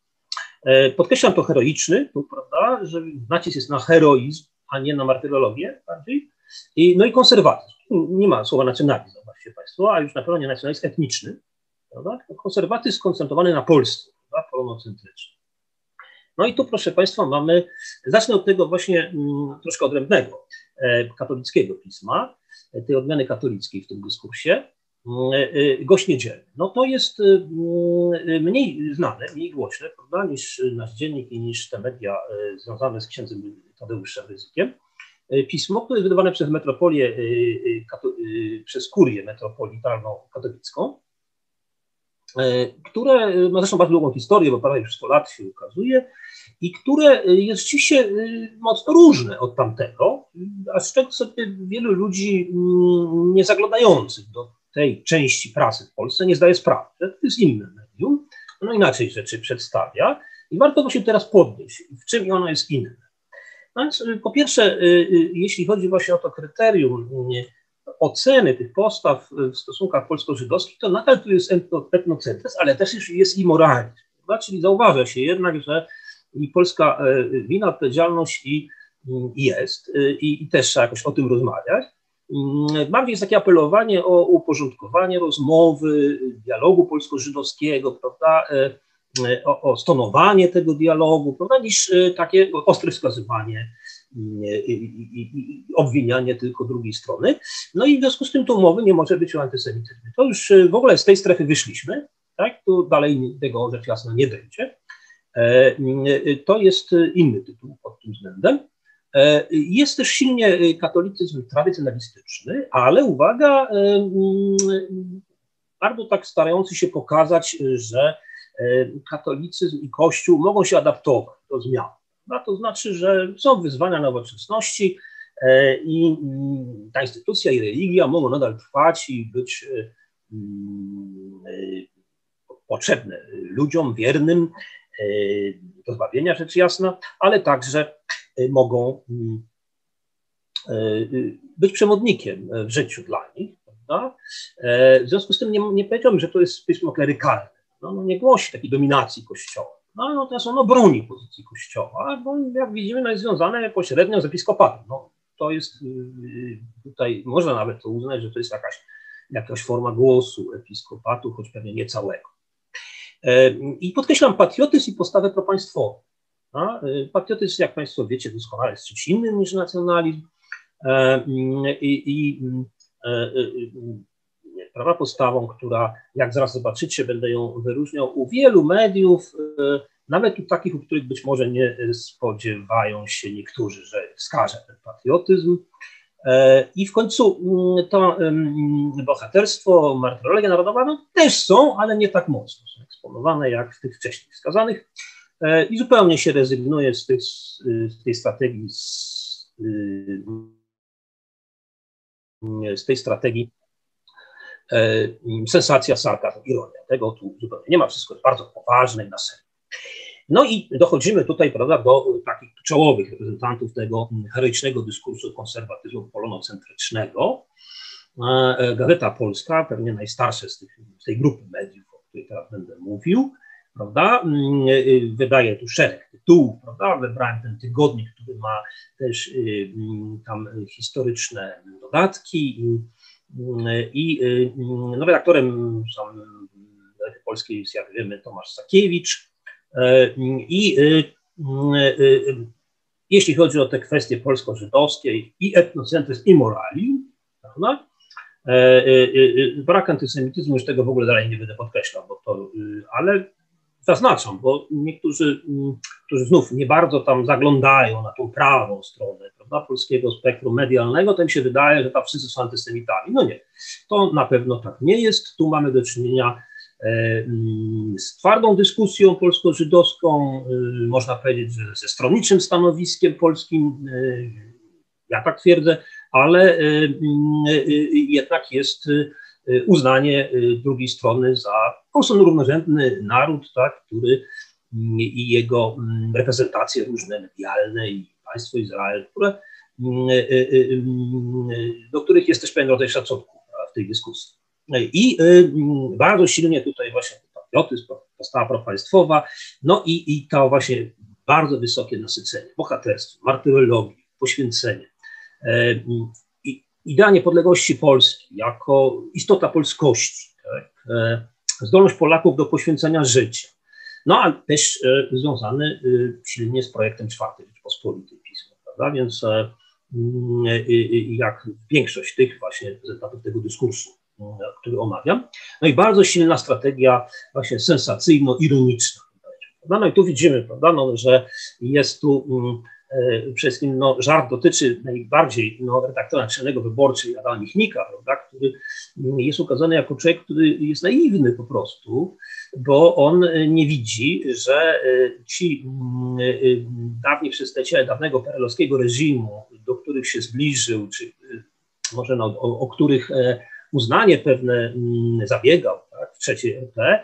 E, podkreślam to heroiczny, tu, prawda, że nacisk jest na heroizm, a nie na martyrologię bardziej. I, no i konserwatyzm. Nie ma słowa nacjonalizm, zobaczcie Państwo, a już na pewno nie nacjonalizm etniczny. Prawda? Konserwatyzm skoncentrowany na Polsce, prawda? polonocentryczny. No i tu, proszę Państwa, mamy, zacznę od tego właśnie mm, troszkę odrębnego e, katolickiego pisma, tej odmiany katolickiej w tym dyskursie. E, e, gość niedzielny. No to jest e, mniej znane, mniej głośne, prawda, niż nasz dziennik i niż te media związane z księdzem Tadeuszem Ryzykiem. Pismo, które jest wydawane przez metropolię, przez kurię metropolitalną katolicką, które ma zresztą bardzo długą historię, bo prawie już 100 lat się ukazuje i które jest rzeczywiście mocno różne od tamtego, a z czego sobie wielu ludzi mm, nie zaglądających do tej części prasy w Polsce nie zdaje sprawy, że to jest inne medium, ono inaczej rzeczy przedstawia i warto właśnie teraz podnieść, w czym ono jest inne. No więc po pierwsze, jeśli chodzi właśnie o to kryterium oceny tych postaw w stosunkach polsko-żydowskich, to nadal tu jest etnocentryzm, ale też jest i moralizm. Czyli zauważa się jednak, że i polska wina odpowiedzialność i jest, i, i też trzeba jakoś o tym rozmawiać, Mm, bardziej jest takie apelowanie o uporządkowanie rozmowy, dialogu polsko-żydowskiego, prawda, o, o stonowanie tego dialogu, prawda, niż takie ostre wskazywanie i, obwinianie tylko drugiej strony. No i w związku z tym to umowy nie może być o antysemityzmie. To już w ogóle z tej strefy wyszliśmy, tak, tu dalej tego rzecz jasna nie będzie. To jest inny tytuł pod tym względem. E, jest też silnie e, katolicyzm tradycjonalistyczny, ale uwaga, e, bardzo tak starający się pokazać, że katolicyzm i Kościół mogą się adaptować do zmian. No, to znaczy, że są wyzwania nowoczesności i mm, ta instytucja i religia mogą nadal trwać i być mm, potrzebne ludziom wiernym do zbawienia, rzecz jasna, ale także mogą mm, być przewodnikiem w życiu dla nich. Prawda? E, w związku z tym nie, nie powiedziałbym, że to jest pismo klerykalne. No, no nie głosi takiej dominacji Kościoła. No, no teraz ono broni pozycji Kościoła, bo jak widzimy, no jest związane pośrednio z episkopatem. No, to jest tutaj, można nawet to uznać, że to jest jakaś, jakaś forma głosu episkopatu, choć pewnie nie całego. I podkreślam patriotyzm i postawę propaństwową. Patriotyzm, jak Państwo wiecie doskonale, jest czymś innym niż nacjonalizm. I, i prawa postawą, która, jak zaraz zobaczycie, będę ją wyróżniał u wielu mediów, e, nawet u takich, u których być może nie spodziewają się niektórzy, że wskaże ten patriotyzm. E, I w końcu mm, to bohaterstwo, martyrologia narodowa no, też są, ale nie tak mocno są eksponowane jak w tych wcześniej wskazanych. E, I zupełnie się rezygnuje z, tych, z tej strategii, z, z tej strategii sensacja, sarkazm, ironia. Tego tu zupełnie nie ma, wszystko jest bardzo poważne i na serio. No i dochodzimy tutaj prawda, do takich czołowych reprezentantów tego heroicznego dyskursu konserwatyzmu polonocentrycznego. E, e, Gazeta Polska, pewnie najstarsze z, tych, z tej grupy mediów, o której teraz będę mówił, prawda, mm, wydaje tu szereg tytułów, prawda, wybrałem ten tygodnik, który ma też y, mm, tam historyczne dodatki i y, no, redaktorem Polskiej jak wiemy, Tomasz Sakiewicz. E, I y, y, jeśli chodzi o te kwestie polsko-żydowskie i etnocentryzm i morali, prawda? E, brak antysemityzmu, już tego w ogóle dalej nie będę podkreślał, bo to, ale zaznaczam, bo niektórzy, którzy znów nie bardzo tam zaglądają na tą prawą stronę prawda, polskiego spektrum medialnego, to im się wydaje, że tam wszyscy są antysemitami. No nie, to na pewno tak nie jest. Tu mamy do czynienia e, mm, z twardą dyskusją polsko-żydowską, e, można powiedzieć, że ze stronniczym stanowiskiem polskim, e, ja tak twierdzę, ale mm, jednak jest uznanie drugiej strony za po równorzędny naród, tak, który mm, i jego reprezentacje różne medialne i państwo Izrael, które, mm, y, y, y, do których jest też pewien rodzaj szacunku w tej dyskusji. I bardzo silnie tutaj właśnie patriotyzm, postawa propaństwowa, no i, i to właśnie bardzo wysokie nasycenie, bohaterstwo, martyrologii, poświęcenie. E, idea niepodległości Polski jako istota polskości, tak? E, zdolność Polaków do poświęcenia życia, no a też e, związany silnie z projektem czwartej Rzeczpospolitej prawda? Więc e, mm, e, jak większość tych właśnie etapów tego dyskursu, e, który omawiam. No i bardzo silna strategia właśnie sensacyjno-ironiczna. No i tu widzimy, prawda, no, że jest tu mm, wszystkim no, żart dotyczy najbardziej no, redaktora naczelnego wyborczej Adama Michnika, prawda, który mm, jest ukazany jako człowiek, który jest naiwny po prostu, bo on nie widzi, że e, ci mm, e, dawni przedstawiciele dawnego perelowskiego reżimu, do których się zbliżył, czy e, może no, o, o których uznanie pewne mm, zabiegał tak, w trzeciej RP,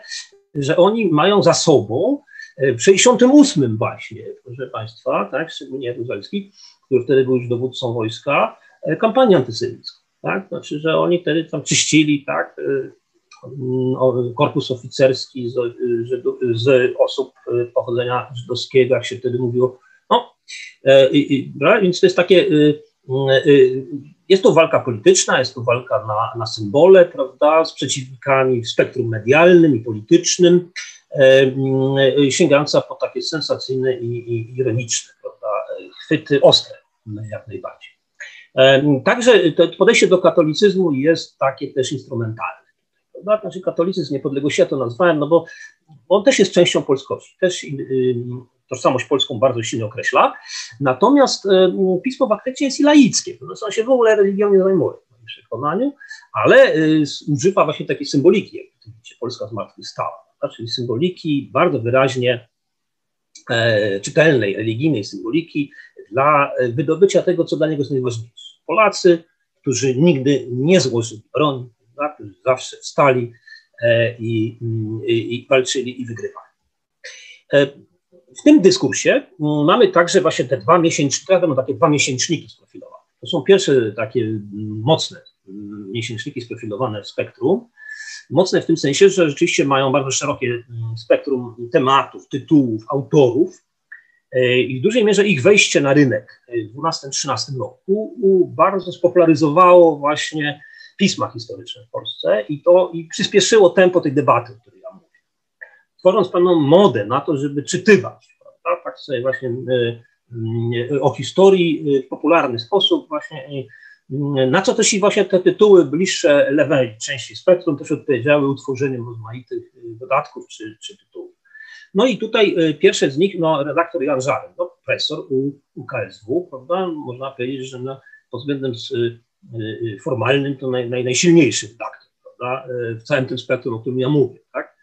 że oni mają za sobą w 68 właśnie, proszę Państwa, tak, szczególnie Jaruzelski, który wtedy był już dowódcą wojska, kampanię antysemicką. Tak? Znaczy, że oni wtedy tam czyścili tak, korpus oficerski z, z osób pochodzenia żydowskiego, jak się wtedy mówiło. No, e, więc to jest takie, jest to walka polityczna, jest to walka na, na symbole, prawda, z przeciwnikami w spektrum medialnym i politycznym, e, sięgająca po takie sensacyjne i, ironiczne, prawda, chwyty ostre jak najbardziej. Także to podejście do katolicyzmu jest takie też instrumentalne prawda? Znaczy katolicyzm niepodległości, ja to nazwałem, no bo on też jest częścią polskości, też y, tożsamość polską bardzo silnie określa, natomiast y, pismo w aktycie jest i laickie, to znaczy on się w ogóle religią nie zajmuje w moim przekonaniu, ale y, używa właśnie takiej symboliki, jak widzicie, Polska zmartwychwstała? Czyli symboliki bardzo wyraźnie e, czytelnej, religijnej symboliki dla wydobycia tego, co dla niego jest najważniejsze. Polacy, którzy nigdy nie złożyli broni, tak, którzy zawsze wstali e, i, i, i walczyli i wygrywali. E, w tym dyskursie mm, mamy także właśnie te dwa miesięczniki, ja takie dwa miesięczniki sprofilowane. To są pierwsze takie mm, mocne mm, miesięczniki sprofilowane w spektrum. Mocne w tym sensie, że rzeczywiście mają bardzo szerokie spektrum tematów, tytułów, autorów. I w dużej mierze ich wejście na rynek w 12-13 roku bardzo spopularyzowało właśnie pisma historyczne w Polsce i to i przyspieszyło tempo tej debaty, o której ja mówię. Tworząc pewną modę na to, żeby czytywać, prawda? tak sobie właśnie o historii w popularny sposób właśnie na co też i właśnie te tytuły bliższe lewej części spektrum też odpowiedziały utworzeniem rozmaitych dodatków czy, czy tytułów. No i tutaj y, pierwsze z nich, no, redaktor Jan Żarek, no, profesor u, UKSW, prawda? Można powiedzieć, że no, pod względem y, y, formalnym to naj, naj, najsilniejszy redaktor, prawda? W całym tym spektrum, o którym ja mówię, tak?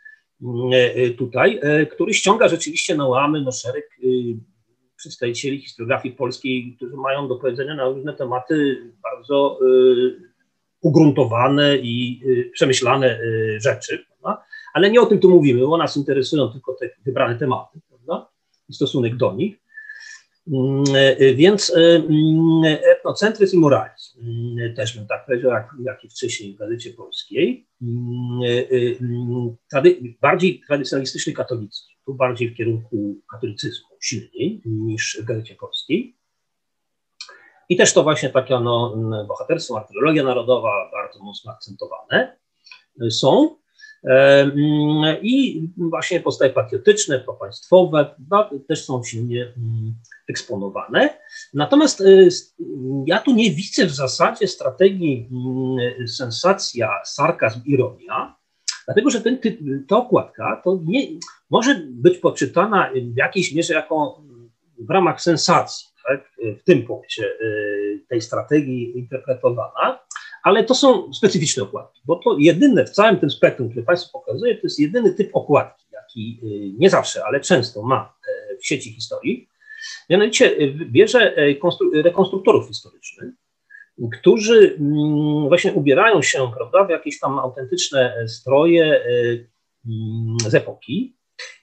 Tutaj, który ściąga rzeczywiście na łamy no, szereg przedstawicieli historiografii polskiej, którzy mają do powiedzenia na różne tematy bardzo ugruntowane i przemyślane rzeczy. Prawda? Ale nie o tym tu mówimy, bo nas interesują tylko te wybrane tematy, prawda? I stosunek do nich. Mm, więc mm, etnocentryzm i moralizm, mm, też bym tak powiedział, jak, jak i wcześniej w Gazecie Polskiej, e, trady, bardziej tradycjonalistyczny katolicyzm, tu bardziej w kierunku katolicyzmu silniej niż w Gazecie Polskiej. I też to właśnie takie no, bohaterstwo, martyrologia narodowa bardzo mocno akcentowane są. I właśnie postawy patriotyczne, propaństwowe no, też są silnie mm, eksponowane. Natomiast y, ja tu nie widzę w zasadzie strategii mm, sensacja, sarkazm, ironia, dlatego że ten typ, ta okładka to nie, może być poczytana w jakiejś mierze jako w ramach sensacji, tak, w tym punkcie y, tej strategii interpretowana, ale to są specyficzne okładki, bo to jedyne w całym tym spektrum, które Państwu pokazuję, to jest jedyny typ okładki, jaki y, nie zawsze, ale często ma e, w sieci historii. Mianowicie y, bierze rekonstruktorów historycznych, którzy mm, właśnie ubierają się prawda, w jakieś tam autentyczne e, stroje mm, z epoki,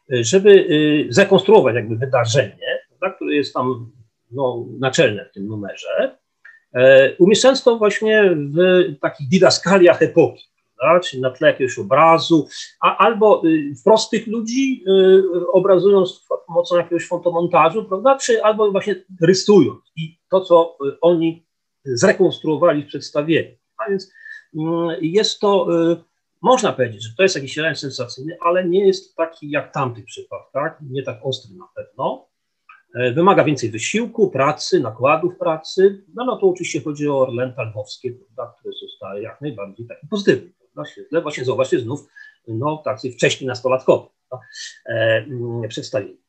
żeby y, zrekonstruować jakby wydarzenie, prawda, które jest tam no, naczelne w tym numerze, E, umieszczając to właśnie w takich didaskaliach epoki, prawda? czyli na tle jakiegoś obrazu, a, albo prostych ludzi obrazując pomocą jakiegoś fotomontażu, prawda? czy albo właśnie rysując i to, co oni zrekonstruowali w przedstawieniu. A więc mm, jest to, można powiedzieć, że to jest jakiś element sensacyjny, ale nie jest taki jak tamtych przypadkach, nie tak ostry na pewno. E, wymaga więcej wysiłku, pracy, nakładów pracy. No, no to oczywiście chodzi o Orlęta lwowskie, prawda, które zostały jak najbardziej takie pozytywne. Świetle. Właśnie zobaczcie znów no, tacy wcześniej nastolatkowi e, mm, przedstawieni.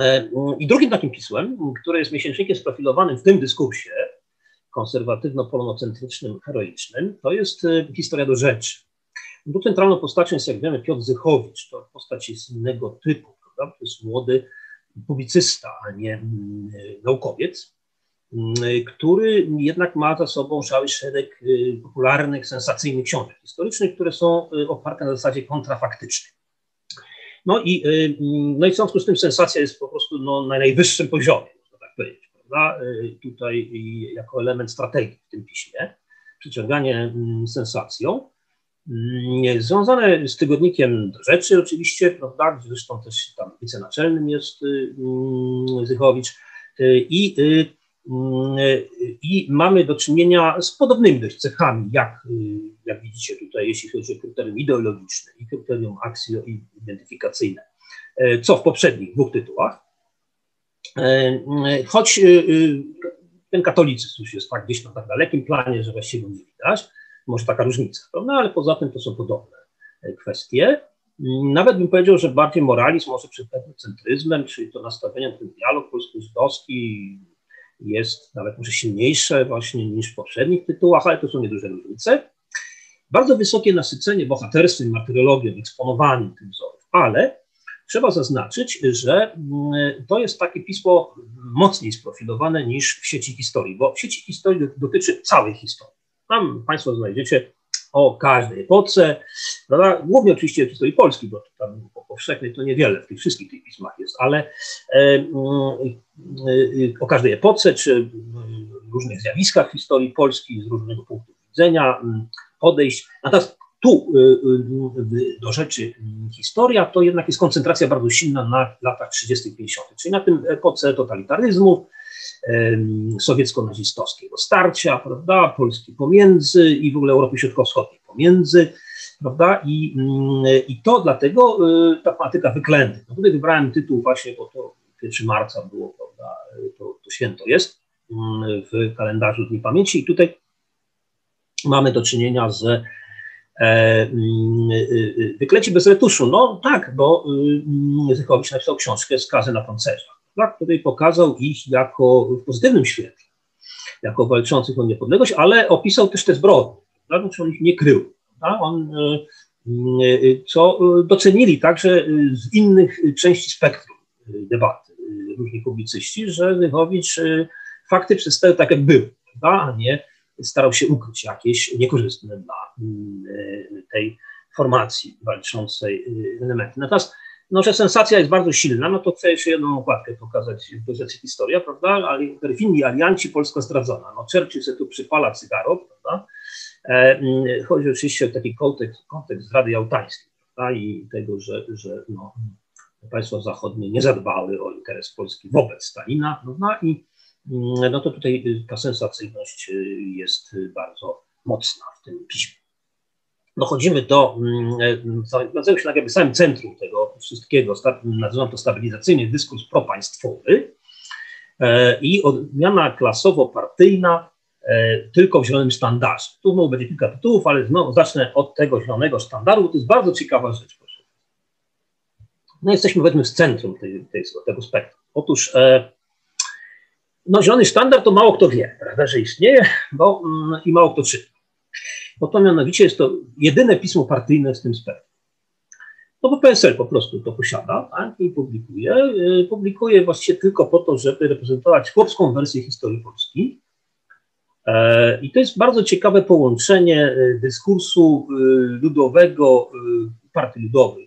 E, I drugim takim pismem, które jest miesięcznikiem sprofilowanym w tym dyskursie konserwatywno-polonocentrycznym, heroicznym, to jest e, historia do rzeczy. Tu centralną postacią jest, jak wiemy, Piotr Zychowicz. To postać jest innego typu, prawda? To jest młody publicysta, a nie mm, naukowiec, mm, który jednak ma za sobą cały szereg y, popularnych, sensacyjnych książek historycznych, które są y, oparte na zasadzie kontrafaktycznej. No i, y, mm, no i w związku z tym sensacja jest po prostu no, na najwyższym poziomie, można tak powiedzieć, prawda? Tutaj jako element strategii w tym piśmie, przyciąganie sensacją. Mm, związane z tygodnikiem rzeczy oczywiście, prawda, zresztą też tam wicenaczelnym jest y, mm, Zychowicz y, i, y, mm, i mamy do czynienia z podobnymi dość cechami, jak, jak widzicie tutaj, jeśli chodzi o kryterium ideologiczne i kryterium akcjo-identyfikacyjne, co w poprzednich dwóch tytułach. Choć ten katolicyzm już jest tak gdzieś na tak dalekim planie, że właściwie go nie widać, może taka różnica, prawda? ale poza tym to są podobne e, kwestie. Nawet bym powiedział, że bardziej moralizm może przed etnocentryzmem, czyli to nastawienie na ten dialog polsko-żydowski jest nawet może silniejsze właśnie niż w poprzednich tytułach, ale to są nieduże różnice. Bardzo wysokie nasycenie bohaterstwem, martyrologią, eksponowaniem tych wzorów, ale trzeba zaznaczyć, że mm, to jest takie pismo mocniej sprofilowane niż w sieci historii, bo w sieci historii dotyczy całej historii. Tam Państwo znajdziecie o każdej epoce, prawda? głównie oczywiście historii Polski, bo tam powszechnej to niewiele w tych wszystkich tych pismach jest, ale e, e, o każdej epoce, czy różnych zjawiskach historii Polski z różnego punktu widzenia, podejść. Natomiast tu do rzeczy historia to jednak jest koncentracja bardzo silna na latach 30. 50., czyli na tym epoce totalitaryzmu, sowiecko-nazistowskiego starcia, prawda, Polski pomiędzy i w ogóle Europy Środkowo-Wschodniej pomiędzy, prawda, i, i to dlatego y, ta tematyka wyklęty. No tutaj wybrałem tytuł właśnie, bo to 1 marca było, prawda, to, to święto jest w kalendarzu Dni Pamięci i tutaj mamy do czynienia z e, mm, y, y, wyklęci bez retuszu. No tak, bo Zychowicz napisał książkę Skazy na pancerza który pokazał ich jako w pozytywnym świetle, jako walczących o niepodległość, ale opisał też te zbrodnie, znaczy on ich nie krył. On, e, e, co docenili także z innych części spektrum debaty różni publicyści, że Wychowicz fakty przedstawił tak, jak były, a nie starał się ukryć jakieś niekorzystne dla e, tej formacji walczącej elementy. Natomiast no, że sensacja jest bardzo silna, no to chcę jeszcze jedną okładkę pokazać w gazecie Historia, prawda? Ale perfidni alianci, Polska zdradzona. No, Churchill sobie tu przypala cygaro, prawda? E, mm, chodzi oczywiście o taki kontekst, kontekst zdrady jałtańskiej, prawda? I tego, że, że no, państwa zachodnie nie zadbały o interes Polski wobec Stalina, prawda? I mm, no to tutaj ta sensacyjność jest bardzo mocna w tym piśmie dochodzimy do, znajdujemy się jakby samym centrum tego wszystkiego, nazywam to stabilizacyjny dyskurs propaństwowy e, i odmiana klasowo-partyjna e, tylko w zielonym standardzie. Tu znowu będzie kilka tytułów, ale znowu zacznę od tego zielonego standardu, bo to jest bardzo ciekawa rzecz, proszę. No jesteśmy powiedzmy w centrum tej, tej, tego spektrum. Otóż e, no, zielony standard to mało kto wie, prawda, że istnieje, bo mm, i mało kto czyta bo to mianowicie jest to jedyne pismo partyjne z tym spektrum. No bo PSL po prostu to posiada tak, i publikuje. Y, publikuje właściwie tylko po to, żeby reprezentować chłopską wersję historii Polski. E, I to jest bardzo ciekawe połączenie y, dyskursu y, ludowego partii ludowych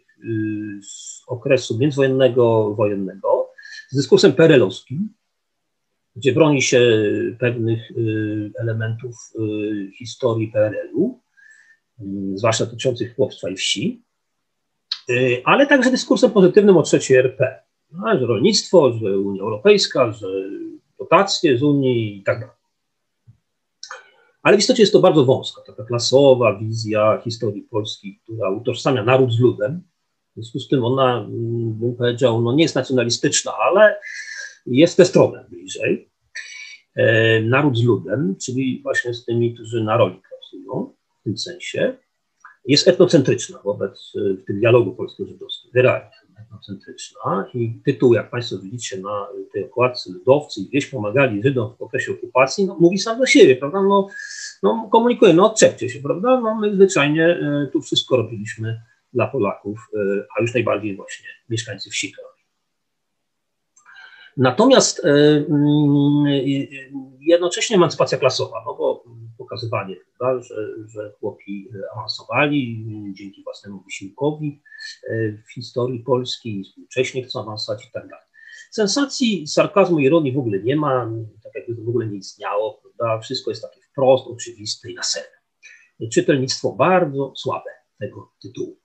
z okresu międzywojennego, wojennego z dyskursem perelowskim, gdzie broni się pewnych y, elementów y, historii PRL-u, y, zwłaszcza dotyczących chłopstwa i wsi, ale także dyskursem pozytywnym o trzeciej RP, no, że rolnictwo, że Unia Europejska, że dotacje z Unii i tak dalej. Ale w istocie jest to bardzo wąska, taka klasowa wizja historii Polski, która utożsamia naród z ludem. W związku z tym ona, mm, bym powiedział, no nie jest nacjonalistyczna, ale jest stronę bliżej. E, naród z ludem, czyli właśnie z tymi, którzy na roli pracują w tym sensie, jest etnocentryczna wobec e, w tym dialogu polsko-żydowskim, wyraźnie etnocentryczna i tytuł, jak Państwo widzicie na tej okładce, ludowcy i wieś pomagali Żydom w okresie okupacji, no, mówi sam do siebie, prawda, no, no komunikuje, no odczepcie się, prawda, no my zwyczajnie e, tu wszystko robiliśmy dla Polaków, a już najbardziej właśnie mieszkańcy wsi Natomiast e, mm, jednocześnie emancypacja klasowa, no bo pokazywanie, prawda, że, że chłopi awansowali dzięki własnemu wysiłkowi e, w historii Polski, współcześnie chcą awansować i tak dalej. Sensacji, sarkazmu, ironii w ogóle nie ma, tak jakby to w ogóle nie istniało, prawda? wszystko jest takie wprost, oczywiste i na serio. Czytelnictwo bardzo słabe tego tytułu.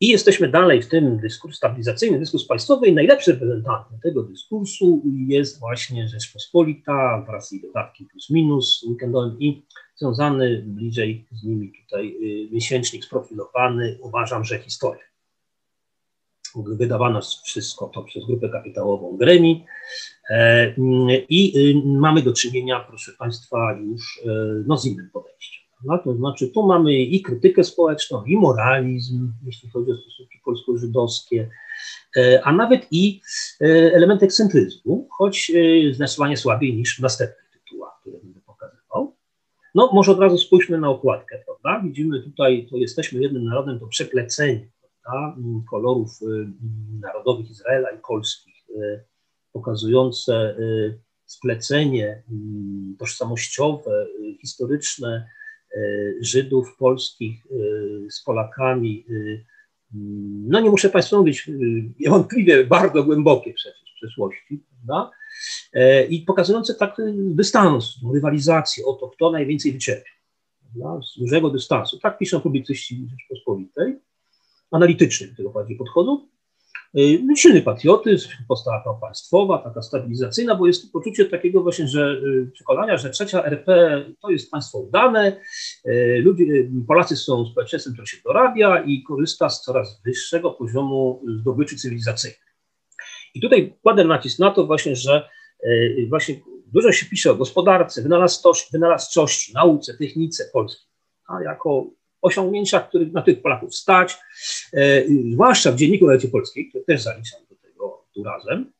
I jesteśmy dalej w tym dyskursie stabilizacyjnym, dyskurs państwowy i najlepszy reprezentantem tego dyskursu jest właśnie Rzeczpospolita wraz z jej dodatkiem plus minus weekendowym i związany bliżej z nimi tutaj y, miesięcznik sprofilowany, uważam, że historia. Wydawano wszystko to przez grupę kapitałową Gremi e, i y, mamy do czynienia, proszę Państwa, już e, no, z innym podejściem. No, to znaczy, tu mamy i krytykę społeczną, i moralizm, jeśli chodzi o stosunki polsko-żydowskie, e, a nawet i e, element ekscentryzmu, choć e, zdecydowanie słabiej niż w następnych tytułach, które będę pokazywał. No, może od razu spójrzmy na okładkę, prawda? Widzimy tutaj, to jesteśmy jednym narodem, to przeplecenie prawda? kolorów narodowych Izraela i polskich, pokazujące splecenie tożsamościowe, historyczne, Żydów polskich e, z Polakami, e, no nie muszę Państwu mówić, niewątpliwie bardzo głębokie przecież w przeszłości, prawda? I pokazujące taki dystans, rywalizację o to, kto najwięcej wycierpi. z dużego dystansu. Tak piszą publicyści Rzeczpospolitej, analityczny do tego bardziej podchodu. Y, silny patriotyzm, postawa państwowa, taka stabilizacyjna, bo jest poczucie takiego właśnie, że y, przekonania, że trzecia RP to jest państwo udane, y, ludzie, Polacy są społeczeństwem, które się dorabia i korzysta z coraz wyższego poziomu zdobyczy cywilizacyjnej. I tutaj kładę nacisk na to właśnie, że właśnie dużo się pisze o gospodarce, wynalazczości, wynalazczości nauce, technice polskiej, a jako osiągnięciach, których na tych Polaków stać, e, zwłaszcza w Dzienniku Gazecie Polskiej, który też zaliczam do tego tu razem,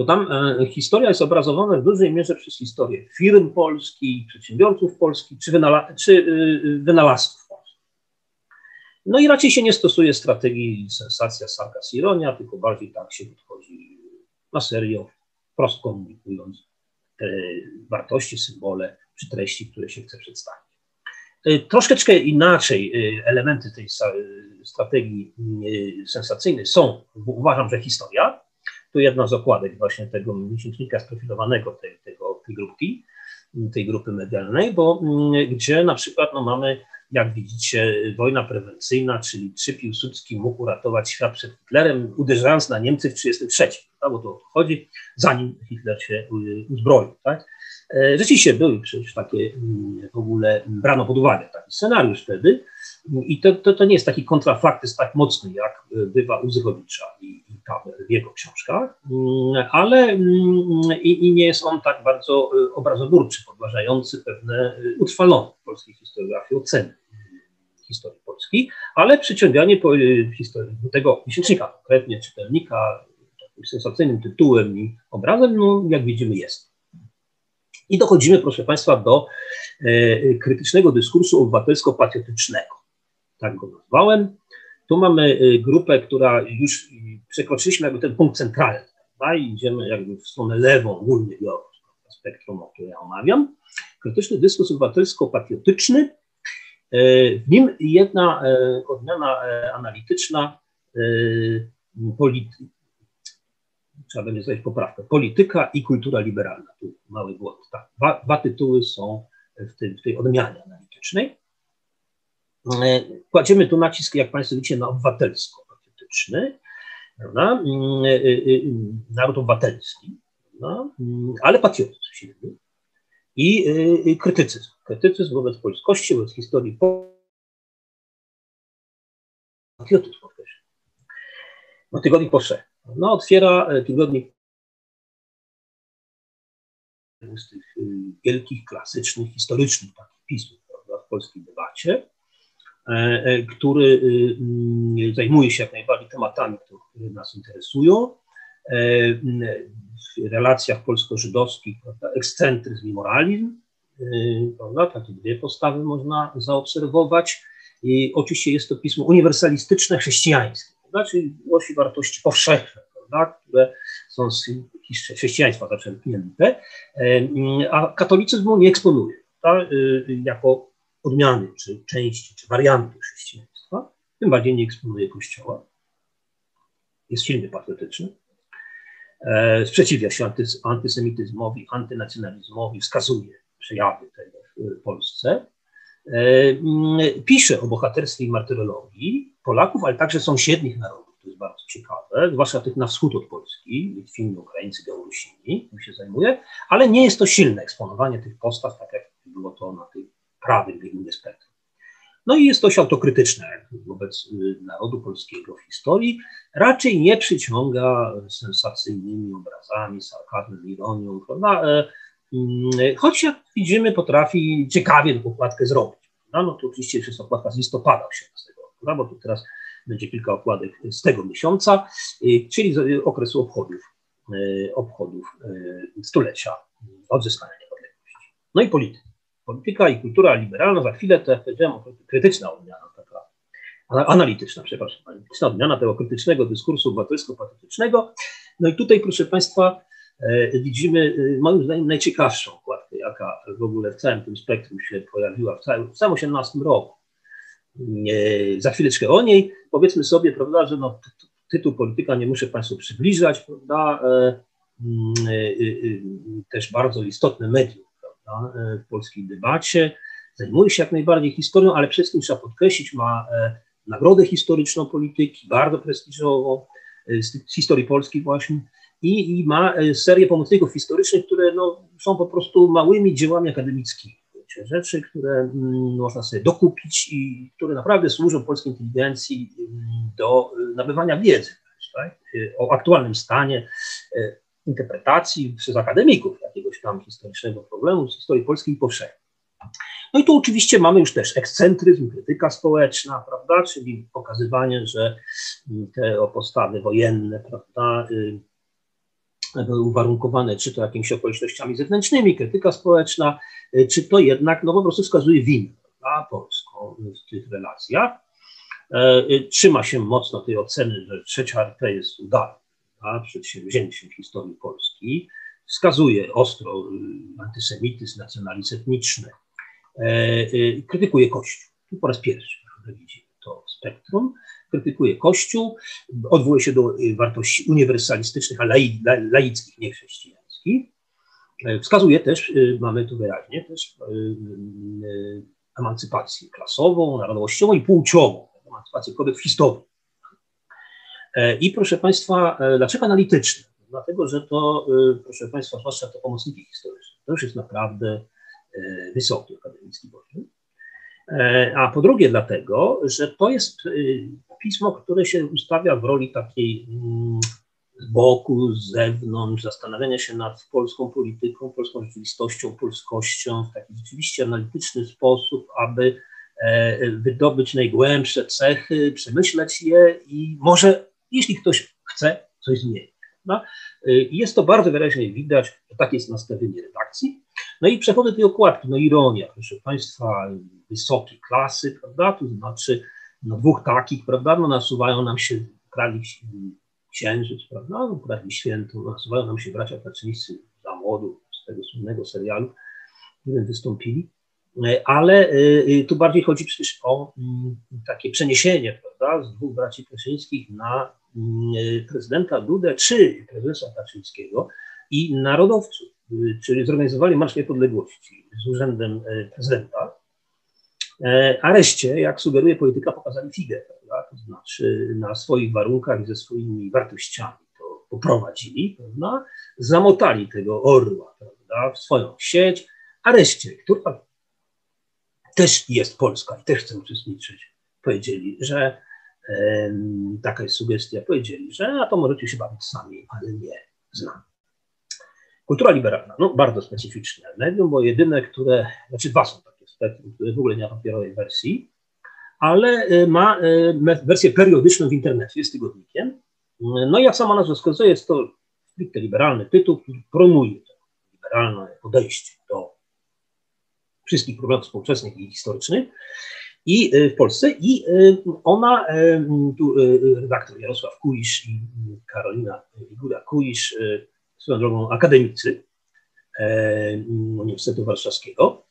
to tam e, historia jest obrazowana w dużej mierze przez historię firm polskich, przedsiębiorców polskich czy, wynala czy y, wynalazców polskich. No i raczej się nie stosuje strategii sensacja, sarkas, ironia, tylko bardziej tak się podchodzi na serio, wprost komunikując te wartości, symbole czy treści, które się chce przedstawić. Y, troszeczkę inaczej y, elementy tej strategii y, sensacyjnej są, uważam, że historia. Tu jedna z okładek właśnie tego miesięcznika sprofilowanego tej, tego, tej grupki, tej grupy medialnej, bo gdzie na przykład no, mamy, jak widzicie, wojna prewencyjna, czyli czy Piłsudski mógł uratować świat przed Hitlerem, uderzając na Niemcy w 1933, bo to chodzi, zanim Hitler się uzbroił. Tak? E, rzeczywiście były przecież takie mm, w ogóle brano pod uwagę taki scenariusz wtedy i to, to, to nie jest taki kontrafaktyzm tak mocny, jak bywa u Zychowicza i, i w jego książkach, mm, ale mm, i, i, nie jest on tak bardzo e, obrazotwórczy, podważający pewne e, utrwalone w polskiej historiografii oceny historii Polski, ale przyciąganie po, historii, tego miesięcznika, konkretnie czytelnika, sensacyjnym tytułem i obrazem, no jak widzimy jest. I dochodzimy, proszę Państwa, do e, krytycznego dyskursu obywatelsko-patriotycznego. Tak go nazwałem. Tu mamy e, grupę, która już przekroczyliśmy jakby ten punkt centralny, prawda? i idziemy jakby w stronę lewą, ogólnie biorąc spektrum, o którym ja omawiam. Krytyczny dyskurs obywatelsko-patriotyczny. E, w nim jedna odmiana analityczna trzeba będzie zrobić poprawkę. Polityka i kultura liberalna. Tu mały błąd. Tak. Dwa, dwa tytuły są w, tej, w tej odmianie analitycznej. E, kładziemy tu nacisk, jak Państwo widzicie, na obywatelsko-patriotyczny, prawda? Mm, e, e, naród obywatelski? Mm, ale patriotyzm silny i krytycyzm. Krytycyzm wobec polskości, wobec historii patriotyzm podkreślam. No tygodnik powszechny. No, otwiera e, tygodnik z tych e, wielkich, klasycznych, historycznych takich pismów prawda, w polskiej debacie, e, który mm, zajmuje się jak najbardziej tematami, które nas interesują. W relacjach polsko-żydowskich ekscentryzm i moralizm, prawda, takie dwie postawy można zaobserwować. I oczywiście jest to pismo uniwersalistyczne, chrześcijańskie znaczy głosi wartości powszechne, prawda, które są z chrześcijaństwa zaczerpnięte, a katolicyzmu nie eksponuje prawda, y, jako odmiany, czy części, czy warianty chrześcijaństwa, tym bardziej nie eksponuje Kościoła. Jest silny patriotyczny. E, sprzeciwia się antysemityzmowi, antynacjonalizmowi, wskazuje przejawy tego w Polsce. E, pisze o bohaterstwie i martyrologii Polaków, ale także sąsiednich narodów. To jest bardzo ciekawe, zwłaszcza tych na wschód od Polski, Litwini, Ukraińcy, Białorusini, tym się zajmuje, ale nie jest to silne eksponowanie tych postaw, tak jak było to na tej prawej biegunie spektrum. No i jest dość autokrytyczne wobec y, narodu polskiego w historii. Raczej nie przyciąga sensacyjnymi obrazami, sarkazmem, ironią, prawda? E, mm, choć jak widzimy, potrafi ciekawie tę okładkę zrobić. No, no to oczywiście jest okładka z listopada 18 roku, bo tu teraz będzie kilka okładek z tego miesiąca, y, czyli z okresu obchodów, y, obchodów y, stulecia odzyskania niepodległości. No i polityka. Polityka i kultura liberalna, za chwilę to, jak powiedziałem, krytyczna odmiana, taka analityczna, przepraszam, analityczna odmiana tego krytycznego dyskursu obywatelsko-patriotycznego. No i tutaj, proszę Państwa, widzimy moim zdaniem najciekawszą okładkę, jaka w ogóle w całym tym spektrum się pojawiła w całym, w całym 18 roku za chwileczkę o niej. Powiedzmy sobie, prawda, że no, tytuł polityka nie muszę Państwu przybliżać, prawda, e, mm, e, e, też bardzo istotne medium prawda, w polskiej debacie. zajmuje się jak najbardziej historią, ale przede wszystkim trzeba podkreślić, ma nagrodę historyczną polityki, bardzo prestiżową, z historii polskiej właśnie, i, i ma serię pomocników historycznych, które no, są po prostu małymi dziełami akademickimi rzeczy, które mm, można sobie dokupić i które naprawdę służą polskiej inteligencji mm, do y, nabywania wiedzy tak? Y, o aktualnym stanie y, interpretacji przez akademików jakiegoś tam historycznego problemu z historii polskiej powszechnej. No i tu oczywiście mamy już też ekscentryzm, krytyka społeczna, prawda, czyli pokazywanie, że te postawy wojenne, prawda, były uwarunkowane czy to jakimiś okolicznościami zewnętrznymi, krytyka społeczna, y, czy to jednak no, po prostu wskazuje winę na Polską w tych relacjach. E, y, trzyma się mocno tej oceny, że trzecia RP jest udana przedsięwzięciem historii Polski. Wskazuje ostro y, antysemityzm, nacjonalizm etniczny. E, krytykuje Kościół. Tu po raz pierwszy widzimy to spektrum krytykuje Kościół, odwołuje się do y, wartości uniwersalistycznych, a laickich, nie chrześcijańskich. E, wskazuje też, y, mamy tu wyraźnie, też y, emancypację klasową, narodowościową i płciową, emancypację kobiet w historii. E, I proszę Państwa, e, dlaczego analityczne? Dlatego, że to, proszę Państwa, zwłaszcza te pomocniki historyczne, to już jest naprawdę wysoki akademicki poziom. A po drugie, dlatego, że to jest pismo, które się ustawia w roli takiej mm, z boku, z zewnątrz, zastanawiania się nad polską polityką, polską rzeczywistością, polskością w taki rzeczywiście analityczny sposób, aby e, wydobyć najgłębsze cechy, przemyśleć je i może, jeśli ktoś chce, coś zmienić. No, jest to bardzo wyraźnie widać, że takie jest nastawienie redakcji. No i przechodzę do tej okładki, no ironia, proszę Państwa, wysokiej klasy, prawda, to znaczy no, dwóch takich, prawda, no, nasuwają nam się, krali księżyc, prawda, no, krali święto, nasuwają nam się bracia Kaczyńscy za młodu, z tego słynnego serialu, w którym wystąpili, ale y, tu bardziej chodzi przecież o y, takie przeniesienie, prawda, z dwóch braci Kaczyńskich na y, prezydenta Dudę czy prezesa Kaczyńskiego i narodowców, czyli zorganizowali Marsz Niepodległości z urzędem prezydenta, E, a reszcie, jak sugeruje polityka, pokazali figę, prawda? to znaczy na swoich warunkach i ze swoimi wartościami to poprowadzili, prawda? zamotali tego orła prawda? w swoją sieć, a reszcie, która też jest Polska i też chce uczestniczyć, powiedzieli, że taka jest sugestia, powiedzieli, że a to możecie się bawić sami, ale nie z nami. Kultura liberalna, no bardzo specyficzne medium, bo jedyne, które, znaczy dwa są w ogóle nie ma papierowej wersji, ale y, ma y, wersję periodyczną w internecie, jest tygodnikiem. No i jak sama nazwa wskazuje, jest to stricte liberalny tytuł, który promuje to liberalne podejście do wszystkich problemów współczesnych i historycznych i y, w Polsce i ona, tu redaktor Jarosław Kuisz i Karolina Igura Kuisz, swoją drogą akademicy Uniwersytetu Warszawskiego,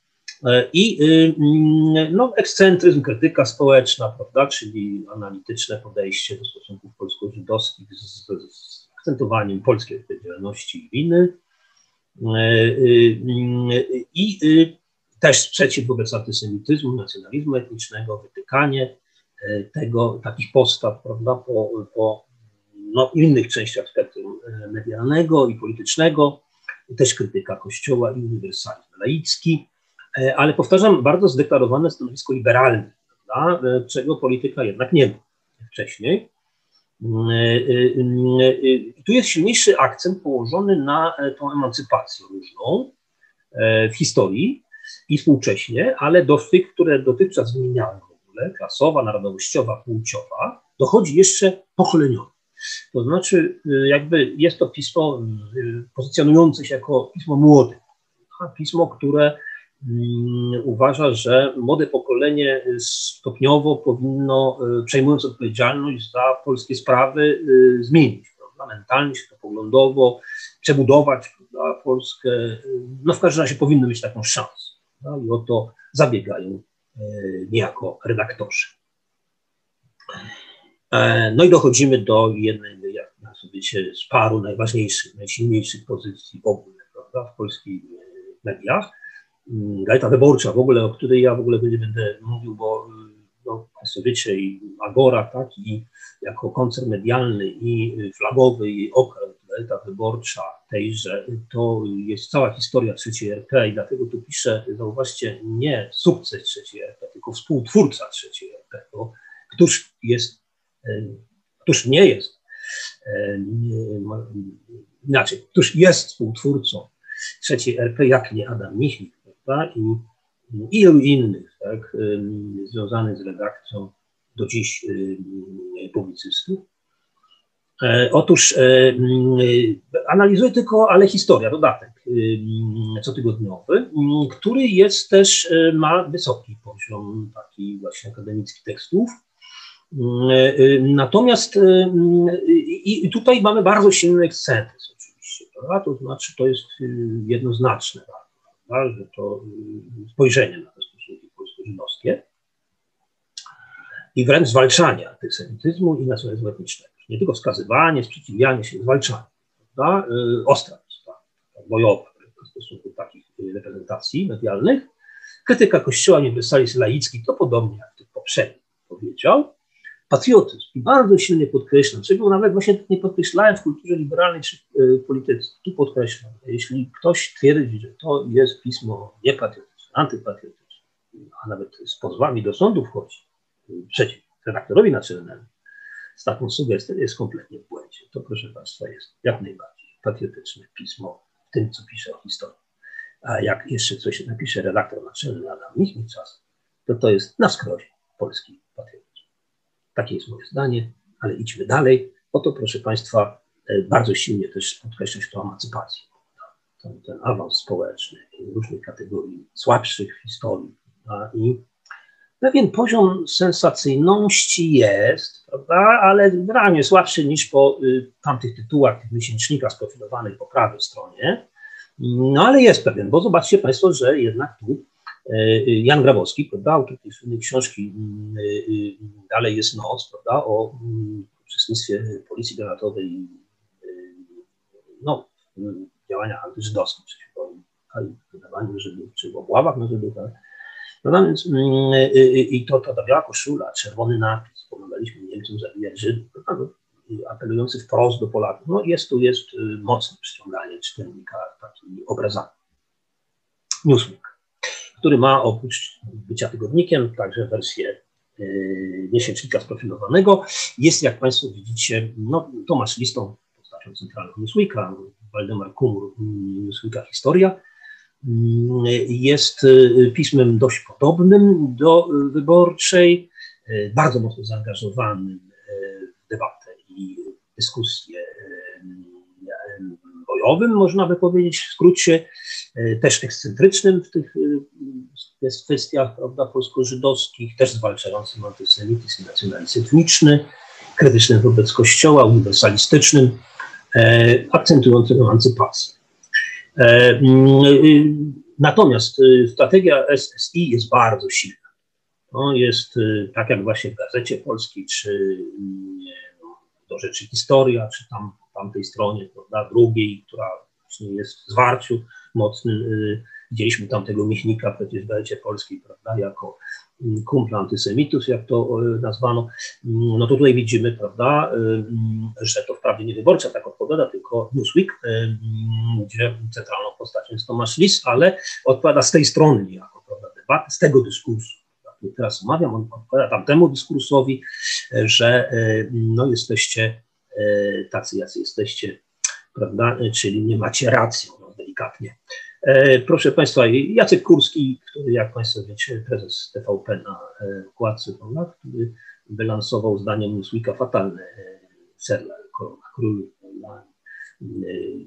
I y, mm, no, ekscentryzm, krytyka społeczna, prawda, czyli analityczne podejście do stosunków polsko-żydowskich z, z akcentowaniem polskiej odpowiedzialności i winy. E, y, mm, I y, też sprzeciw wobec antysemityzmu, nacjonalizmu etnicznego, wytykanie e, tego, takich postaw prawda, po, po no, innych częściach spektrum medialnego i politycznego, też krytyka Kościoła i uniwersalizm laicki. E, ale powtarzam, bardzo zdeklarowane stanowisko liberalne, prawda, e, czego polityka jednak nie ma wcześniej. E, tu jest silniejszy akcent położony na tą emancypację różną w historii i współcześnie, ale do tych, które dotychczas wymieniałem w ogóle, klasowa, narodowościowa, płciowa, dochodzi jeszcze pokoleniowo. To znaczy, jakby jest to pismo pozycjonujące się jako pismo młode, pismo, które uważa, że młode pokolenie stopniowo powinno, y, przejmując odpowiedzialność za polskie sprawy, y, zmienić, prawda? mentalnie, poglądowo, przebudować prawda? Polskę. No w każdym razie powinno mieć taką szansę. Prawda? I o to zabiegają y, niejako redaktorzy. E, no i dochodzimy do jednej, jak sobie z paru najważniejszych, najsilniejszych pozycji w ogóle prawda? w polskich mediach mm, Gazeta Wyborcza, w ogóle, o której ja w ogóle będę mówił, bo no, Państwo wiecie, i Agora, tak, i jako koncert medialny i flagowy i okręt, Gazeta Wyborcza tejże, to jest cała historia trzeciej RP i dlatego tu piszę, zauważcie, nie sukces trzeciej RP, tylko współtwórca trzeciej RP, bo któż jest, e, któż nie jest, e, inaczej, któż jest współtwórcą trzeciej RP, jak nie Adam Michnik, prawda, i ilu innych, tak, związanych z redakcją do dziś publicystów. E, otóż e, analizuję tylko, ale historia, dodatek cotygodniowy, który jest też, e, ma wysoki poziom taki właśnie akademicki tekstów. Natomiast i tutaj mamy bardzo silny syntezy oczywiście, prawda? to znaczy to jest jednoznaczne, prawda? Że to spojrzenie na te stosunki polsko-żydowskie i wręcz zwalczanie antysemityzmu i nacjonalizmu etnicznego nie tylko wskazywanie, sprzeciwianie się, zwalczanie, prawda? Y, ostra bojowa w stosunku takich reprezentacji medialnych. Krytyka Kościoła uniwersalist laicki to podobnie jak tych poprzednich powiedział. Patriotyzm i bardzo silnie podkreślam, czego nawet właśnie nie podkreślałem w kulturze liberalnej czy y, polityce. Tu podkreślam, jeśli ktoś twierdzi, że to jest pismo niepatriotyczne, antypatriotyczne, a nawet z pozwami do sądu wchodzi y, przeciw redaktorowi naczelnemu, z taką sugestią jest kompletnie w błędzie. To, proszę Państwa, jest jak najbardziej patriotyczne pismo w tym, co pisze o historii. A jak jeszcze coś napisze redaktor naczelny Adam Michniczas, to to jest na skrosie polski patriotyzm. Takie jest moje zdanie, ale idźmy dalej. Oto, proszę Państwa, e, bardzo silnie też podkreślać to emancypację. Ten, ten awans społeczny różnych kategorii słabszych w historii i pewien poziom sensacyjności jest, prawda, ale generalnie słabszy niż po y, tamtych tytułach, tych miesięcznikach sprofilowanych po prawej stronie. No ale jest pewien, bo zobaczcie Państwo, że jednak tu Jan Grabowski, prawda, autor tej słynnej książki y, y, Dalej jest noc, prawda, o y, uczestnictwie Policji Granatowej no, w działaniach antyżydowskich, przeciwko wydawaniu Żydów, czy w obławach na Żydów, tak? No więc mm, y, y, i to, to ta biała koszula, czerwony napis, pomagaliśmy Niemcom zabijać Żydów, no, apelujący wprost do Polaków. No jest tu jest y, mocne przyciąganie czytelnika takimi obrazami. Newsweek, który ma oprócz bycia tygodnikiem także wersję miesięcznika sprofilowanego. Jest, jak Państwo widzicie, no, Tomasz Listą, postacią centralną Newsweeka, Waldemar Kumur, Newsweeka Historia, jest y, pismem dość podobnym do wyborczej, y, bardzo mocno zaangażowanym y, w debatę i dyskusję bojowym, można by powiedzieć w skrócie, też ekscentrycznym w tych kwestiach prawda, polsko-żydowskich, też zwalczającym antysemityzm i nacjonalizm etniczny, krytycznym wobec Kościoła, uniwersalistycznym, akcentującym emancypację. E, mm, y, natomiast strategia SSI jest bardzo silna. To jest tak jak właśnie w Gazecie Polskiej, czy do rzeczy Historia, czy tam tamtej stronie, prawda, drugiej, która właśnie jest w zwarciu mocnym. Widzieliśmy tam tego Michnika przecież w Gazecie Polskiej, prawda, jako kumpla antysemitów, jak to nazwano, no to tutaj widzimy, prawda, że to wprawdzie nie wyborcza tak odpowiada, tylko Newsweek, gdzie centralną postacią jest Tomasz Lis, ale odpowiada z tej strony niejako, prawda, debaty, z tego dyskursu. Teraz omawiam, on odpowiada tamtemu dyskursowi, że no jesteście tacy, jacy jesteście, prawda, czyli nie macie racji, no, delikatnie. E, proszę Państwa, Jacek Kurski, który jak Państwo wiecie, prezes TVP na wkładce, e, który wylansował zdaniem Newsweeka fatalny e, serial Korona Król,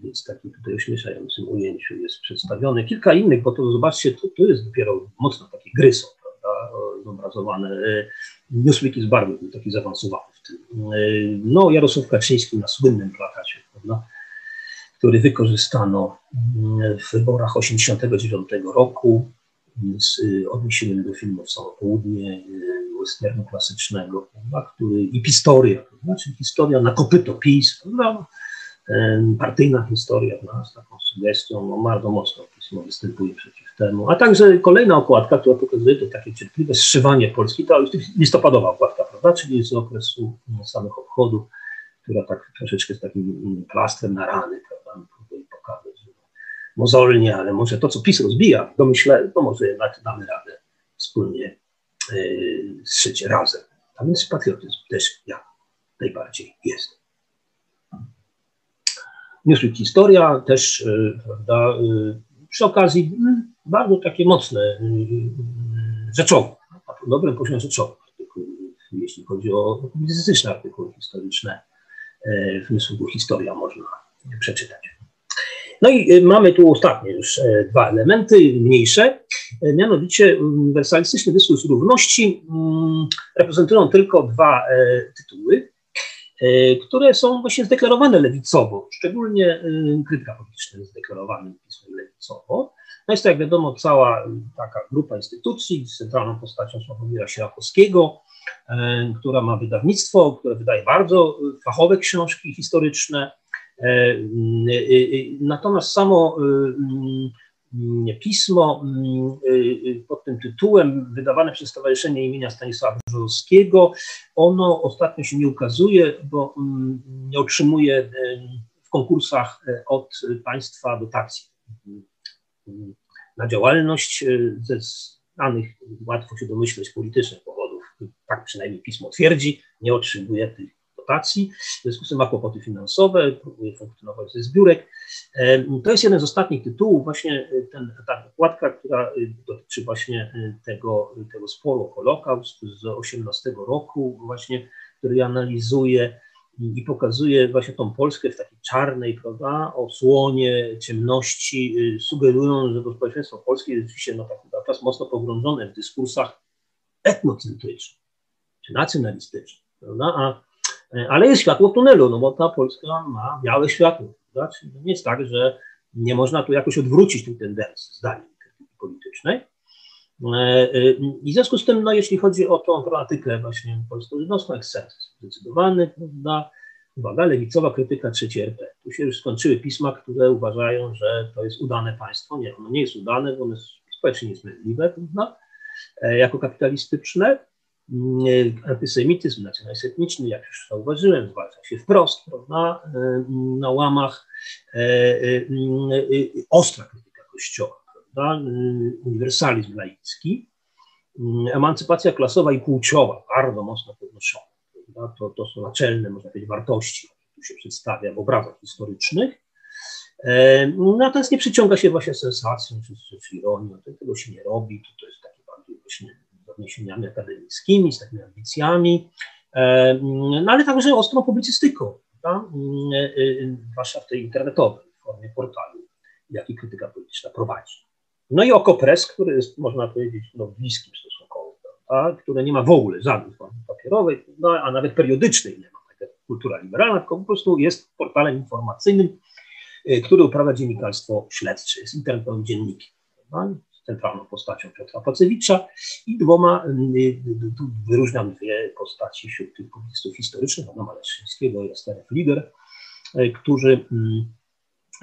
jest taki tutaj ośmieszającym ujęciu jest przedstawiony. Kilka innych, bo to zobaczcie, to, to jest dopiero mocno takie gryso, prawda, zobrazowane. Newsweek jest bardzo taki zaawansowany w tym. No, Jarosław Kaczyński na słynnym plakacie, prawda, który wykorzystano mm, w wyborach 1989 roku z y, odniesieniem do filmu Samo Południe, y, westernu klasycznego, prawda, który, i historia, to znaczy historia na kopyto PiS, prawda, partyjna historia z taką sugestią no, bardzo mocno pismo występuje przeciw temu. A także kolejna okładka, która pokazuje to takie cierpliwe zszywanie Polski, to listopadowa okładka, prawda, czyli z okresu samych obchodów, która tak troszeczkę z takim plastrem na rany, prawda, próbuje pokazać, że mozolnie, ale może to, co PiS rozbija, domyślę, to może jednak damy radę wspólnie yy, zszyć razem. A więc patriotyzm też ja najbardziej jest. Newsweek Historia też, y, prawda, y, przy okazji mm, bardzo takie mocne, y, rzeczowe, na dobrym poziomie rzeczowym jeśli chodzi o publicystyczne artykuły historyczne w Newsweeku Historia można przeczytać. No i mamy tu ostatnie już e, dwa elementy, mniejsze, e, mianowicie uniwersalistyczny dyskurs równości mm, reprezentują tylko dwa e, tytuły. E, które są właśnie zdeklarowane lewicowo, szczególnie e, krytyka polityczna jest zdeklarowanym pismem lewicowo. No jest to, jak wiadomo, cała taka grupa instytucji z centralną postacią Sławomira Sierakowskiego, e, która ma wydawnictwo, które wydaje bardzo fachowe książki historyczne. Natomiast samo pismo mm, y, y, pod tym tytułem, wydawane przez Stowarzyszenie imienia Stanisława Brzozowskiego. Ono ostatnio się nie ukazuje, bo mm, nie otrzymuje y, w konkursach od państwa dotacji na działalność ze znanych, łatwo się domyśleć, politycznych powodów. Tak przynajmniej pismo twierdzi, nie otrzymuje tych dotacji. W związku z tym ma kłopoty finansowe, próbuje funkcjonować ze zbiórek. To jest jeden z ostatnich tytułów, właśnie e, ten, ta okładka, która e, dotyczy właśnie e, tego, tego sporu Holokaust z 18 roku, właśnie, który analizuje i pokazuje właśnie tą Polskę w takiej czarnej, prawda, osłonie, ciemności, sugerując, że to społeczeństwo polskie jest rzeczywiście no, tak, tak mocno pogrążone w dyskursach etnocentrycznych czy nacjonalistycznych, prawda, a ale jest światło w tunelu, no bo ta Polska ma białe światło. Prawda? Nie jest tak, że nie można tu jakoś odwrócić tej tendencji, zdaniem politycznej. E, e, I w związku z tym, no, jeśli chodzi o tą problematykę właśnie polsko-żydowską, ekscentryzm zdecydowany, prawda, uwaga, lewicowa krytyka trzeciej RP. Tu się już skończyły pisma, które uważają, że to jest udane państwo. Nie, ono nie jest udane, bo ono jest społecznie niesprawiedliwe, prawda, e, jako kapitalistyczne. Antysemityzm, nacjonalizm etniczny, jak już zauważyłem, zwalcza się wprost, prawda, na łamach e, e, e, ostra krytyka Kościoła, prawda, uniwersalizm laicki, emancypacja klasowa i płciowa, bardzo mocno podnoszona. Prawda? To, to są naczelne, można powiedzieć, wartości, które tu się przedstawia w obrazach historycznych. Natomiast nie przyciąga się właśnie sensacją czy, czy ironią, tego się nie robi, to, to jest takie bardziej właśnie odniesieniami akademickimi, z takimi ambicjami, e, no ale także ostrą publicystyką, prawda? zwłaszcza w tej internetowej formie portalu, jaki krytyka polityczna prowadzi. No i Okopres, który jest, można powiedzieć, no, bliskim stosunkowo, prawda? które nie ma w ogóle żadnej formy papierowej, no, a nawet periodycznej nie ma, tak jak kultura liberalna, tylko po prostu jest portalem informacyjnym, e, który uprawia dziennikarstwo śledcze, jest internetowym dziennikiem. Centralną postacią Piotra Pacewicza i dwoma, y, tu wyróżniam dwie postaci wśród tych publicystów historycznych, Adama Leszczyńskiego i Estery Fliger, y, którzy mm,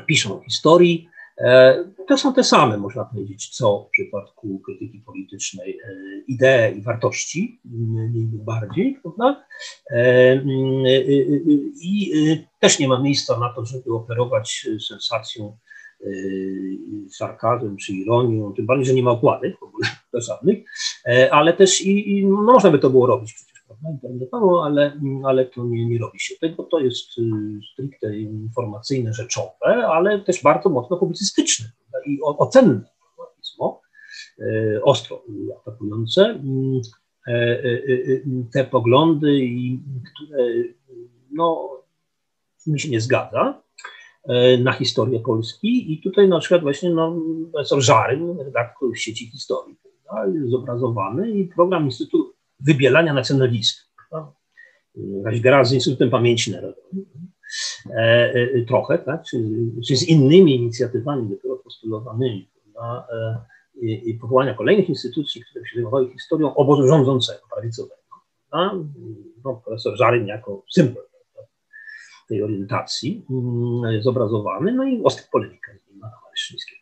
piszą historii. E, to są te same, można powiedzieć, co w przypadku krytyki politycznej e, idee i wartości, mniej lub bardziej, prawda? E, y, I też nie ma miejsca na to, żeby operować sensacją Y, sarkazm czy ironią, tym bardziej, że nie ma okładek w ogóle [laughs] żadnych, e, ale też i, i no można by to było robić przecież, prawda, internetowo, ale, ale to nie, nie robi się tego, to jest y, stricte informacyjne, rzeczowe, ale też bardzo mocno publicystyczne i ocenne pismo, e, ostro atakujące mm, e, te poglądy, które no, mi się nie zgadza, na historię Polski i tutaj na przykład właśnie no, profesor Żaryn, redaktor sieci historii, prawda, jest zobrazowany i program Instytutu Wybielania Nacjonalistów. Jakaś gra z Instytutem Pamięci Narodowej. E, e, trochę, tak, czy, czy, z innymi inicjatywami dopiero postulowanymi, prawda, e, i powołania kolejnych instytucji, które się zajmowały historią obozu rządzącego, prawicowego. No, profesor Żaryn jako symbol tej orientacji mm, zobrazowany, no i ostry polemika z nim Adama Leszczyńskiego.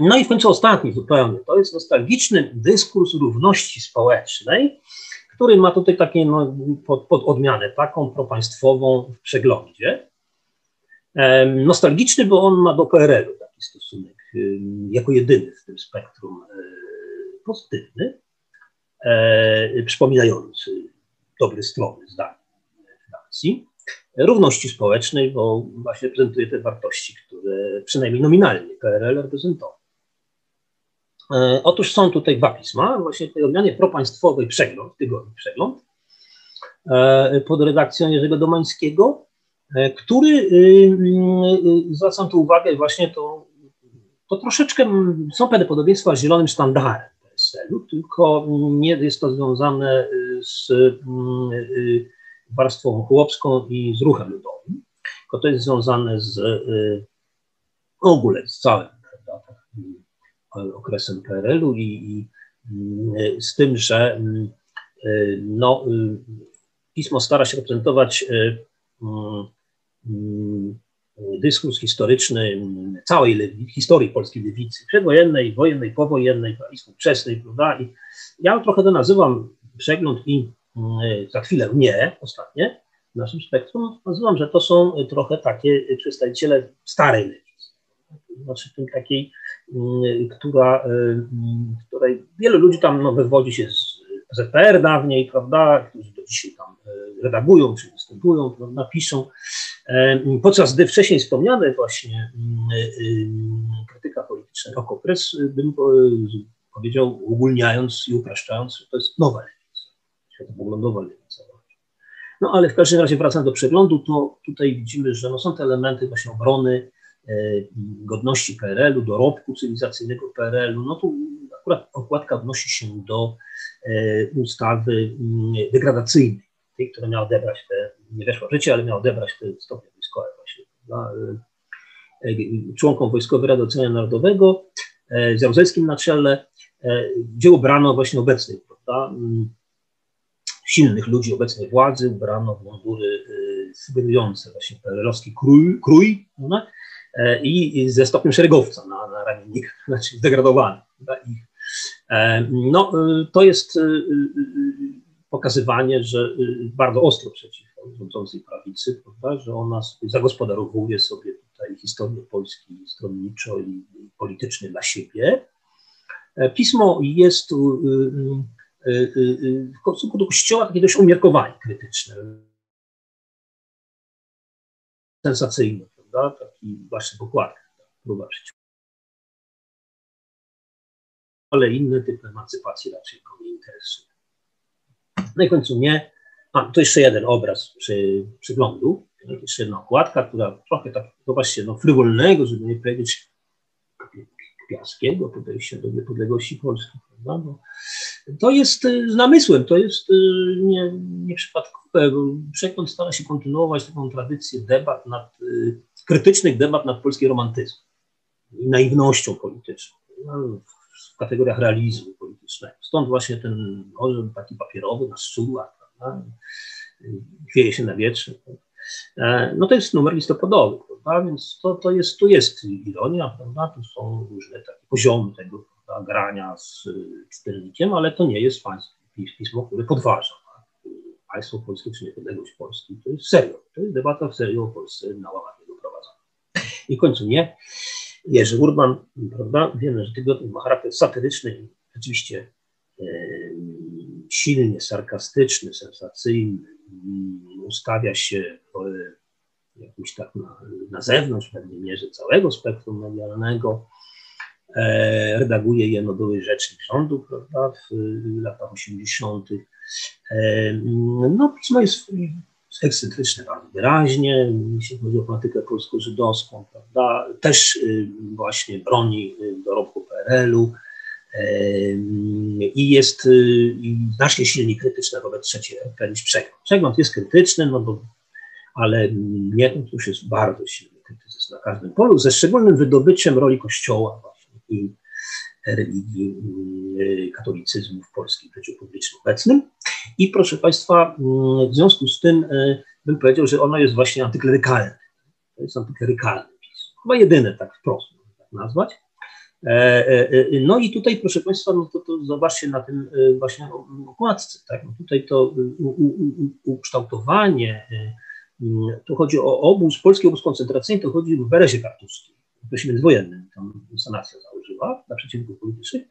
No i w końcu ostatni zupełnie, to jest nostalgiczny dyskurs równości społecznej, który ma tutaj takie no, pod, pod odmianę taką propaństwową w przeglądzie. Nostalgiczny, bo on ma do PRL-u taki stosunek, jako jedyny w tym spektrum e, pozytywny, e, przypominający dobre strony zdań Francji. Równości społecznej, bo właśnie prezentuje te wartości, które przynajmniej nominalnie PRL reprezentował. E, otóż są tutaj dwa pisma, właśnie tej odmianie propaństwowej przegląd, tygodni przegląd, pod redakcją Jerzego Domańskiego, E, który, y, y, zwracam tu uwagę, właśnie to, to troszeczkę są pewne podobieństwa z zielonym sztandarem PSL-u, tylko nie jest to związane y, z warstwą chłopską i z ruchem ludowym, tylko to jest związane z w ogóle z całym prawda, okresem PRL-u i, i, z tym, że no, pismo stara się reprezentować dyskurs historyczny całej lewicy, historii polskiej lewicy, przedwojennej, wojennej, powojennej, i współczesnej, prawda? I ja trochę to nazywam przegląd i za chwilę nie, ostatnie, w naszym spektrum, nazywam, że to są trochę takie przedstawiciele starej lewicy, znaczy tym takiej, mm, która, której wielu ludzi tam no, wywodzi się z ZPR dawniej, prawda, którzy do dzisiaj tam redagują, czy występują, prawda, piszą, podczas gdy wcześniej wspomniane właśnie krytyka polityczna Okopres, bym powiedział, ogólniając i upraszczając, to jest lewica, światopoglądowa lewica. No ale w każdym razie wracając do przeglądu, to tutaj widzimy, że no, są te elementy właśnie obrony godności PRL-u, dorobku cywilizacyjnego PRL-u. No tu akurat okładka odnosi się do ustawy mm, degradacyjnej tej, która miała odebrać te, nie weszła w życie, ale miała odebrać te stopnie wojskowe właśnie dla, e, e, członkom Wojskowej Rady Ocenia Narodowego e, z Jaruzelskim na czele, gdzie ubrano właśnie obecnych, prawda, silnych ludzi obecnej władzy, ubrano w mundury sugerujące właśnie perelowski krój, krój i ze stopniem szeregowca na, na ramiennik, [laughs] znaczy zdegradowany. Ich. No, to jest pokazywanie, że y, bardzo ostro przeciw rządzącej prawicy, prawda, że ona zagospodarowuje sobie tutaj historię Polski stronniczo i politycznie dla siebie. E, pismo jest y, y, w stosunku do Kościoła takie dość umiarkowanie krytyczne, sensacyjne, prawda, taki właśnie pokładka, próba ale inny typ emancypacji raczej go nie interesuje. No i w końcu nie. A, to jeszcze jeden obraz przy przyglądu, jeszcze jedna okładka, która trochę tak, zobaczcie, no frywolnego, żeby nie powiedzieć piaskiego podejścia do niepodległości Polski, prawda? Bo to jest y, z namysłem, to jest y, nie, nieprzypadkowe, przegląd stara się kontynuować taką tradycję debat nad, y, krytycznych debat nad polskim romantyzmem i naiwnością polityczną. No, w kategoriach realizmu politycznego. Stąd właśnie ten orzeł taki papierowy na szczudłach, chwieje się na wietrze. E, no to jest numer listopadowy, prawda? więc to, to jest, tu jest ironia, prawda? tu są różne takie poziomy tego prawda? grania z czytelnikiem, ale to nie jest państwo, pismo, które podważa tak? państwo polskie czy niepodległość Polski. To jest serio, to jest debata w serio o Polsce na łamach tego prowadzona. I końcu nie. Jerzy Urban, prawda? Wiemy, że tygodnik ma charakter satyryczny, rzeczywiście e, silnie sarkastyczny, sensacyjny, ustawia się jakoś tak na, na zewnątrz, w pewnej mierze całego spektrum medialnego. E, redaguje je no, były rzecznik rządu, prawda, w latach 80. E, no, pismo jest ekscentryczne bardzo wyraźnie, jeśli chodzi o politykę polsko-żydowską, prawda? Też y, właśnie broni y, dorobku PRL-u i jest y, znacznie silniej krytyczne wobec trzeciej RP niż przegląd. Przegląd jest krytyczny, no bo, ale nie, to już jest bardzo silny krytycyzm na każdym polu, ze szczególnym wydobyciem roli Kościoła właśnie i religii katolicyzmu w polskim życiu publicznym obecnym. I proszę Państwa, mm, w związku z tym e, bym powiedział, że ono jest właśnie antyklerykalne. To jest antyklerykalny pismo. Chyba jedyne tak wprost można tak nazwać. No i tutaj, proszę Państwa, no to, to zobaczcie na tym właśnie okładce, tak? No tutaj to ukształtowanie, tu chodzi o obóz, polski obóz koncentracyjny, to chodzi w Berezie Kartuskim, w okresie międzywojennym, tam sanacja założyła dla przeciwników politycznych.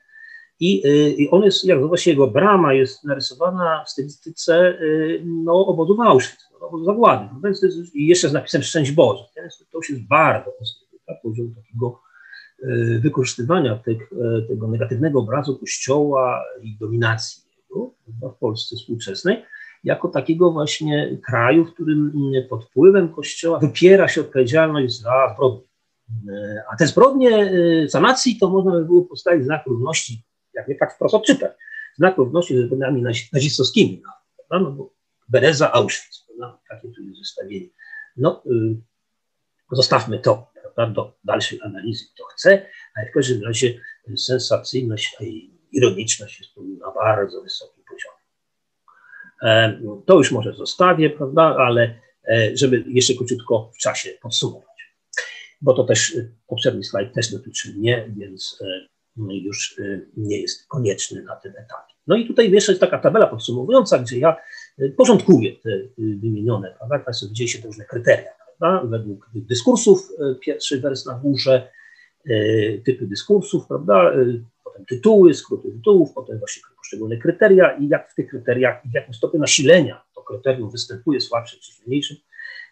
I, I on jest, jak zobaczcie, jego brama jest narysowana w stylistyce no, obozu Auschwitz, obozu zagłady. No, jest, I jeszcze z napisem Szczęść Boże. To już jest bardzo tak, poziom takiego wykorzystywania tych, tego negatywnego obrazu Kościoła i dominacji jego w Polsce współczesnej jako takiego właśnie kraju, w którym mm, pod wpływem Kościoła wypiera się odpowiedzialność za zbrodnie. E, a te zbrodnie sanacji to można by było postawić znak równości, jak nie tak wprost odczytać, znak równości ze zbrodniami nazistowskimi. No, bo Bereza, Auschwitz, prawda? takie tu jest zestawienie. No, y, zostawmy to prawda, do dalszej analizy, kto chce, ale w każdym razie sensacyjność i ironiczność jest na bardzo wysokim. E, to już może zostawię, prawda, ale e, żeby jeszcze króciutko w czasie podsumować, bo to też e, poprzedni slajd też dotyczy mnie, więc już nie jest konieczny na tym etapie. No i tutaj jeszcze jest taka tabela podsumowująca, gdzie ja porządkuję te wymienione, prawda, Państwo widzieliście te różne kryteria, prawda, według dyskursów, pierwszy wers na górze, typy dyskursów, prawda, potem tytuły, skróty tytułów, potem właśnie poszczególne kryteria i jak w tych kryteriach i w jakim stopniu nasilenia to kryterium występuje słabsze czy silniejsze,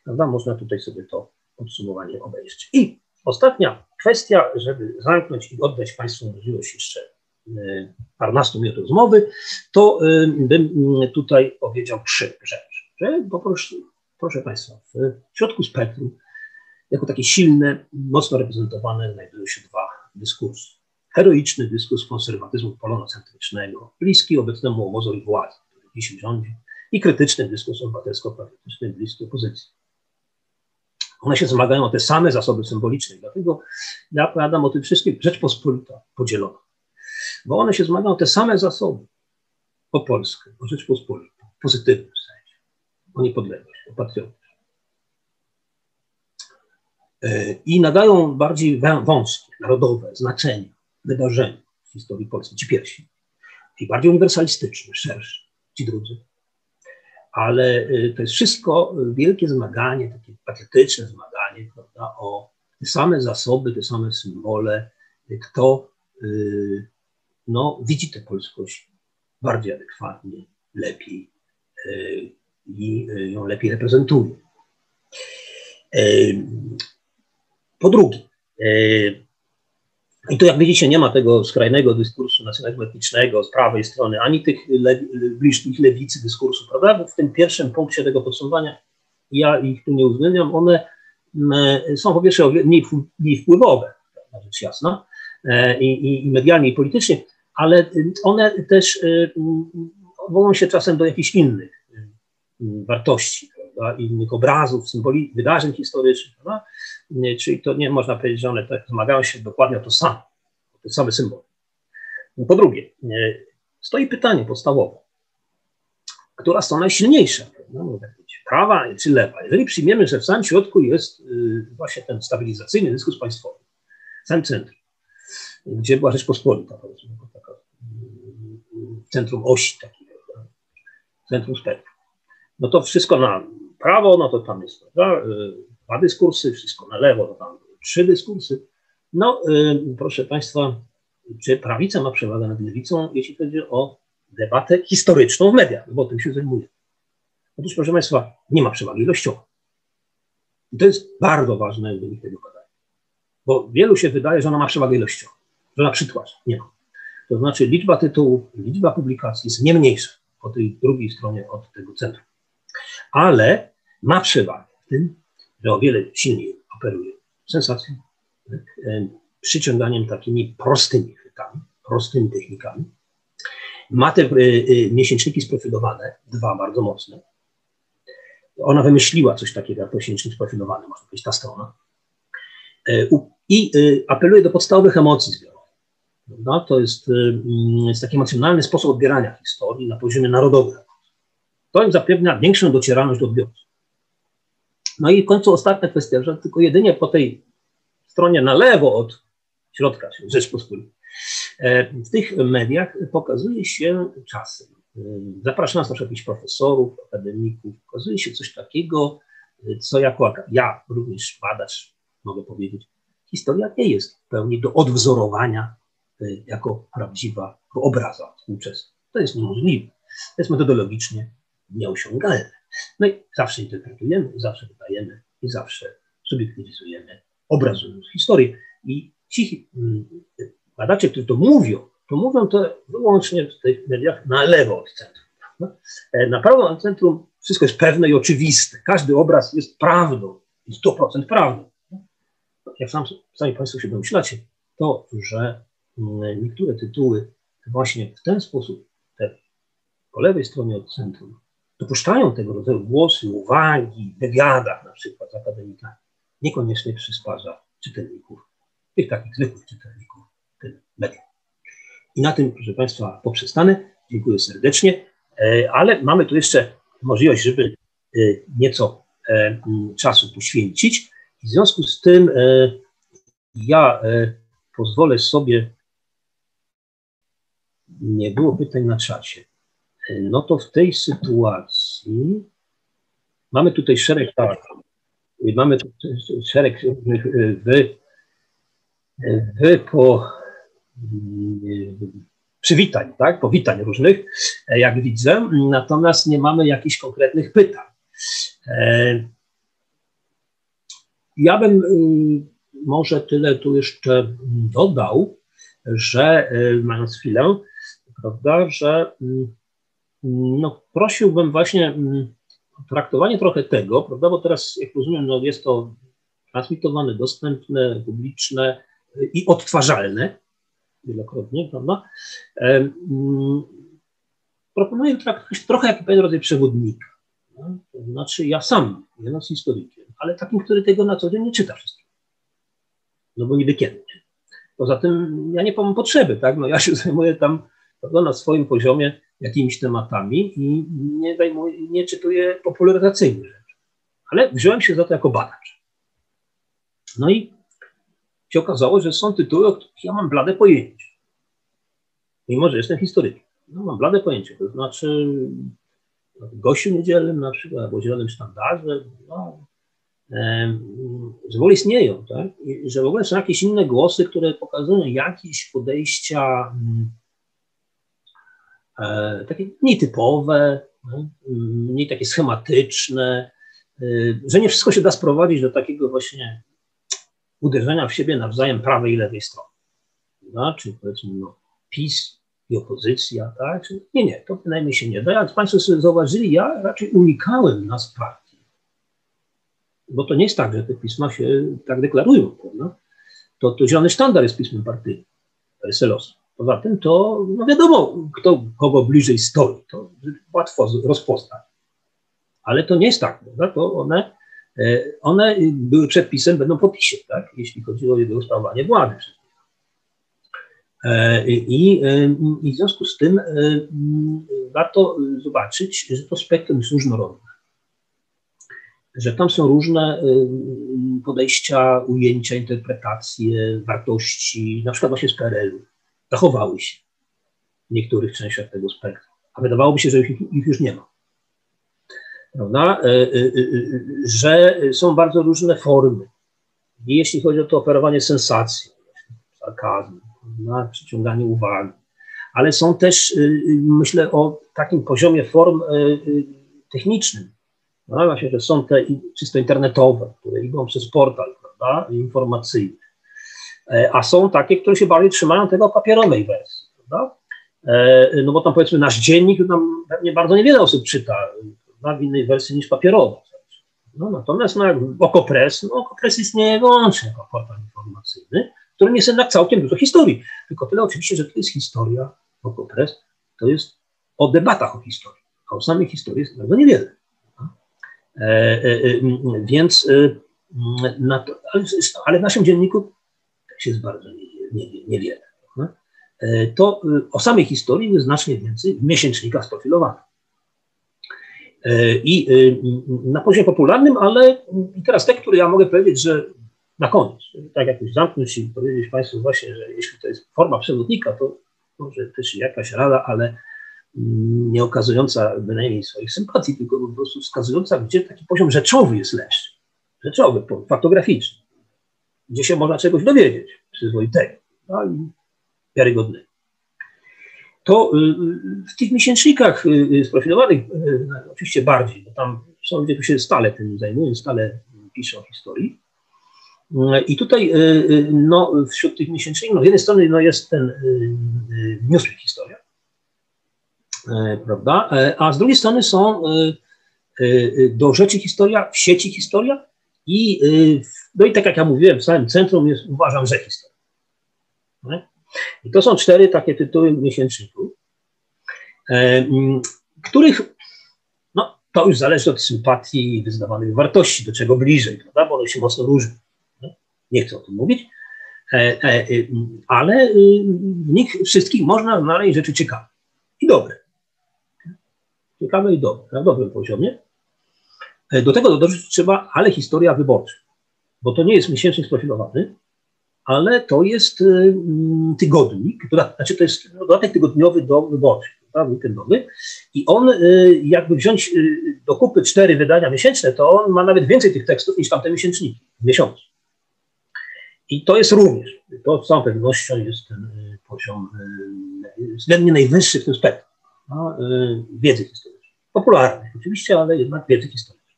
prawda? Można tutaj sobie to podsumowanie obejrzeć. I ostatnia kwestia, żeby zamknąć i oddać Państwu możliwość jeszcze e, parnastu minut rozmowy, to e, bym tutaj powiedział trzy rzeczy. Że, bo proszę, proszę Państwa, w środku spektrum, jako takie silne, mocno reprezentowane, znajdują się dwa dyskursy heroiczny dyskurs konserwatyzmu polonocentrycznego, bliski obecnemu obozowi władzy, który dziś rządzi, i krytyczny dyskurs obywatelsko-patriotyczny, bliski opozycji. One się zmagają o te same zasoby symboliczne, dlatego ja opowiadam o tym wszystkim Rzeczpospolita podzielona, bo one się zmagają o te same zasoby, o Polskę, o Rzeczpospolitą, w pozytywnym sensie, o niepodległość, o patriotyzm. E, I nadają bardziej wąskie, narodowe znaczenia wydarzeń w historii Polski, ci pierwsi, ci bardziej uniwersalistyczni, szerszy, ci drudzy. Ale y, to jest wszystko wielkie zmaganie, takie patetyczne zmaganie, prawda, o te same zasoby, te same symbole, kto y, no, widzi tę polskość bardziej adekwatnie, lepiej y, i ją lepiej reprezentuje. Po drugie, i tu, jak widzicie, nie ma tego skrajnego dyskursu nacjonalizmu etnicznego z prawej strony, ani tych le, bliższych lewicy dyskursu, prawda? Bo w tym pierwszym punkcie tego podsumowania, ja ich tu nie uwzględniam, one mm, są po pierwsze mniej, mniej wpływowe, rzecz jasna, e, i, i medialnie, i politycznie, ale one też odwołują e, się czasem do jakichś innych e, wartości, prawda? innych obrazów, symboli, wydarzeń historycznych, prawda? czyli to nie można powiedzieć, że one tak zmagają się dokładnie o to samo, o te same symbole. Po drugie, stoi pytanie podstawowe, która strona jest silniejsza, no, prawa czy lewa. Jeżeli przyjmiemy, że w samym środku jest y, właśnie ten stabilizacyjny dyskurs państwowy, w samym centrum, gdzie była Rzeczpospolita, taka, w centrum osi takiego, centrum spektrum, no to wszystko na prawo, no to tam jest, prawda, y, dwa dyskursy, wszystko na lewo, to tam trzy dyskursy. No, y, proszę Państwa, czy prawica ma przewagę nad lewicą, jeśli chodzi o debatę historyczną w mediach, bo tym się zajmuje. Otóż, proszę Państwa, nie ma przewagi ilościowej. I to jest bardzo ważne wynik tego badania. Bo wielu się wydaje, że ona ma przewagę ilościową, że ona przytłacza. Nie ma. To znaczy liczba tytułów, liczba publikacji jest nie mniejsza po tej drugiej stronie od tego centrum. Ale ma przewagę w tym, że o wiele silniej operuje sensacją, tak? E, przyciąganiem takimi prostymi chwytami, prostymi technikami. Ma te e, e, miesięczniki sprofilowane, dwa bardzo mocne. Ona wymyśliła coś takiego jak miesięcznik sprofilowany, można powiedzieć, ta strona. I apeluje do podstawowych emocji zbiorowych. No, to jest, jest taki emocjonalny sposób odbierania historii na poziomie narodowym. To im zapewnia większą docieralność do odbiorców. No i w końcu ostatnia kwestia, że tylko jedynie po tej stronie na lewo od środka Rzeczpospolitej. W tych mediach pokazuje się czasem, zaprasza nas na jakichś profesorów, akademików, pokazuje się coś takiego, co jako ja, również badacz, mogę powiedzieć, historia nie jest w pełni do odwzorowania jako prawdziwa obraza współczesna. To jest niemożliwe. To jest metodologicznie nieosiągalne. No i zawsze interpretujemy, zawsze dodajemy i zawsze subiektywizujemy, obrazując historię. I ci mm, badacze, którzy to mówią, to mówią to wyłącznie w tych mediach na lewo od centrum. E, na prawo od centrum wszystko jest pewne i oczywiste. Każdy obraz jest prawdą, jest 100% prawdą. Jak sam, sami Państwo się domyślacie, to, że mm, niektóre tytuły właśnie w ten sposób, te po lewej stronie od centrum, dopuszczają tego rodzaju głosy, uwagi wywiadach na przykład z akademikami, niekoniecznie przysparza czytelników, tych takich zwykłych czytelników tym medium. I na tym, proszę Państwa, poprzestanę. Dziękuję serdecznie, e, ale mamy tu jeszcze możliwość, żeby e, nieco e, czasu poświęcić. w związku z tym ja pozwolę sobie, nie było pytań na czacie, no to w tej sytuacji mamy tutaj szereg, tak, mamy szereg wy, wy po przywitań, tak, powitań różnych, jak widzę, natomiast nie mamy jakichś konkretnych pytań. Ja bym może tyle tu jeszcze dodał, że mając chwilę, prawda, że no, prosiłbym właśnie mm, traktowanie trochę tego, prawda, bo teraz, jak rozumiem, no, jest to transmitowane, dostępne, publiczne y, i odtwarzalne wielokrotnie, prawda? Mm, proponuję traktować trochę jak pewien rodzaj przewodnika. No? To znaczy ja sam, będąc historykiem, ale takim, który tego na co dzień nie czyta wszystkiego. No bo niby kiedy. Poza tym ja nie mam potrzeby, tak? No ja się [laughs] zajmuję tam prawda, na swoim poziomie jakimiś tematami i nie, zajmuję, nie czytuję popularyzacyjnych rzeczy. Ale wziąłem się za to jako badacz. No i się okazało, że są tytuły, o których ja mam blade pojęcie. Mimo, że jestem historykiem. No, mam blade pojęcie, to znaczy gościu niedzielnym na przykład, albo zielonym sztandarze, no, że w ogóle istnieją, tak? I że w ogóle są jakieś inne głosy, które pokazują jakieś podejścia mm, takie nietypowe, no, mniej takie schematyczne, e, że nie wszystko się da sprowadzić do takiego właśnie uderzenia w siebie nawzajem prawej i lewej strony. No, czyli powiedzmy no, PiS i opozycja, tak? Nie, nie, to bynajmniej się nie da. Jak Państwo sobie zauważyli, ja raczej unikałem nas partii. Bo to nie jest tak, że te pisma się tak deklarują, prawda? To, to Zielony Sztandar jest pismem partyjnym, PSL-owskim. Poza tym to no wiadomo, kto kogo bliżej stoi, to łatwo rozpoznać. Ale to nie jest tak, prawda? To one, e, one były przepisem, będą po PiSie, tak? jeśli chodzi o jego sprawowanie władzy. E, I, e, I w związku z tym warto zobaczyć, że to spektrum jest różnorodne. Że tam są różne podejścia, ujęcia, interpretacje, wartości, na przykład właśnie z PRL-u zachowały się w niektórych częściach tego spektrum, a wydawałoby się, że ich, ich już nie ma. Prawda? E, e, e, że są bardzo różne formy. Jeśli chodzi o to operowanie sensacji, sarkazmu, na przyciąganie uwagi, ale są też, myślę, o takim poziomie form technicznym. No, właśnie, że są te czysto internetowe, które idą przez portal prawda, informacyjny. E, a są takie, które się bardziej trzymają tego papierowej wersji, prawda? E, no bo tam powiedzmy nasz dziennik, tam pewnie bardzo niewiele osób czyta prawda, w innej wersji niż papierowa. No, natomiast no, Okopres, no Okopres istnieje wyłącznie jako portal informacyjny, w którym jest jednak całkiem dużo historii. Tylko tyle oczywiście, że to jest historia Okopres, to jest o debatach o historii, a o samej historii jest bardzo niewiele. E, e, e, więc e, to, ale, ale w naszym dzienniku jest bardzo niewiele. E, to e, o samej historii jest znacznie więcej w miesięcznikach sprofilowanych. E, I na poziomie popularnym, ale i teraz te, które ja mogę powiedzieć, że na koniec, tak jakoś zamknąć i powiedzieć Państwu właśnie, że jeśli to jest forma przewodnika, to może też jakaś rada, ale nie okazująca bynajmniej swoich sympatii, tylko po prostu wskazująca, gdzie taki poziom rzeczowy jest lepszy. Rzeczowy, faktograficzny, gdzie się można czegoś dowiedzieć przyzwoitego no i wiarygodnego. To y, y, w tych miesięcznikach y, sprofilowanych, no, oczywiście bardziej, bo tam są ludzie, którzy się stale tym zajmują, stale piszą o historii. I tutaj no, wśród tych miesięczników, no, z jednej strony no, jest ten Newsweek Historia, prawda? E, a z drugiej strony są do rzeczy historia, w sieci historia i, no i tak jak ja mówiłem, w samym centrum jest, uważam, że historia. I to są cztery takie tytuły miesięczników, których no, to już zależy od sympatii i wyznawanych wartości, do czego bliżej, prawda? bo one się mocno różnią. Nie chcę o tym mówić, ale w nich wszystkich można znaleźć rzeczy ciekawe i dobre ciekawe i dobre, na dobrym poziomie. E, do tego dodać trzeba, ale historia wyborcza, bo to nie jest miesięcznik sprofilowany, ale to jest y, tygodnik, to, znaczy to jest dodatek tygodniowy do wyborczych, weekendowy i on y, jakby wziąć y, do kupy cztery wydania miesięczne, to on ma nawet więcej tych tekstów niż tamte miesięczniki w miesiącu. I to jest również, to z całą pewnością jest ten poziom względnie najwyższy w tym spektrum no, wiedzy historycznej popularnych oczywiście, ale jednak wiedzy historycznej.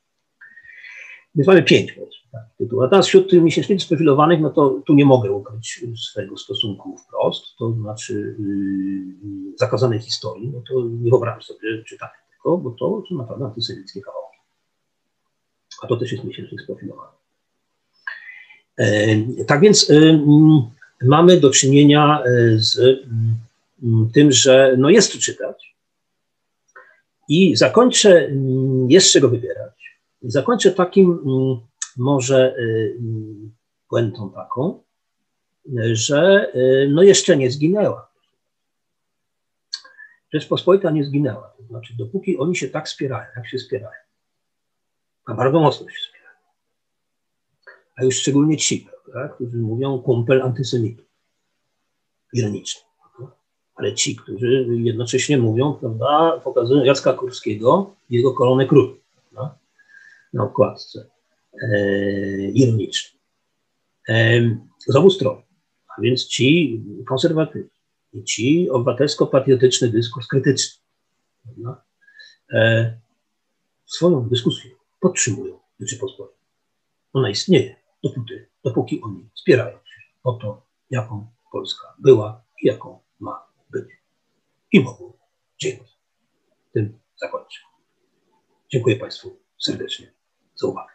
Więc mamy pięć tak, tytułów. A teraz wśród miesięczników sprofilowanych, no to tu nie mogę ukryć swojego stosunku wprost, to znaczy yy, zakazanej historii, no to nie wyobrażam sobie czytania tego, bo to są naprawdę antysemickie kawałki. A to też jest miesięcznik sprofilowany. E, tak więc y, mamy do czynienia e, z y, tym, że no jest tu czytać, i zakończę, mm, jest czego wybierać. Zakończę takim może y, puentą taką, że y, no jeszcze nie zginęła. Rzeczpospolita nie zginęła. To znaczy, dopóki oni się tak spierają, jak się spierają, a bardzo mocno się spierają, a już szczególnie ci, prawda, którzy mówią kumpel antysemitów, ironicznie ale ci, którzy jednocześnie mówią, prawda, pokazują Jacka Kurskiego i jego kolonę król prawda, na okładce ironicznej. E, z obu stron. A więc ci konserwatywni i ci obywatelsko-patriotyczny dyskurs krytyczny prawda, e, swoją dyskusję podtrzymują Rzeczypospolitą. Ona istnieje dopóty, dopóki oni wspierają się o to, jaką Polska była i jaką ma być. I Bogu dziękuję. Tym zakończę. Dziękuję Państwu serdecznie za uwagę.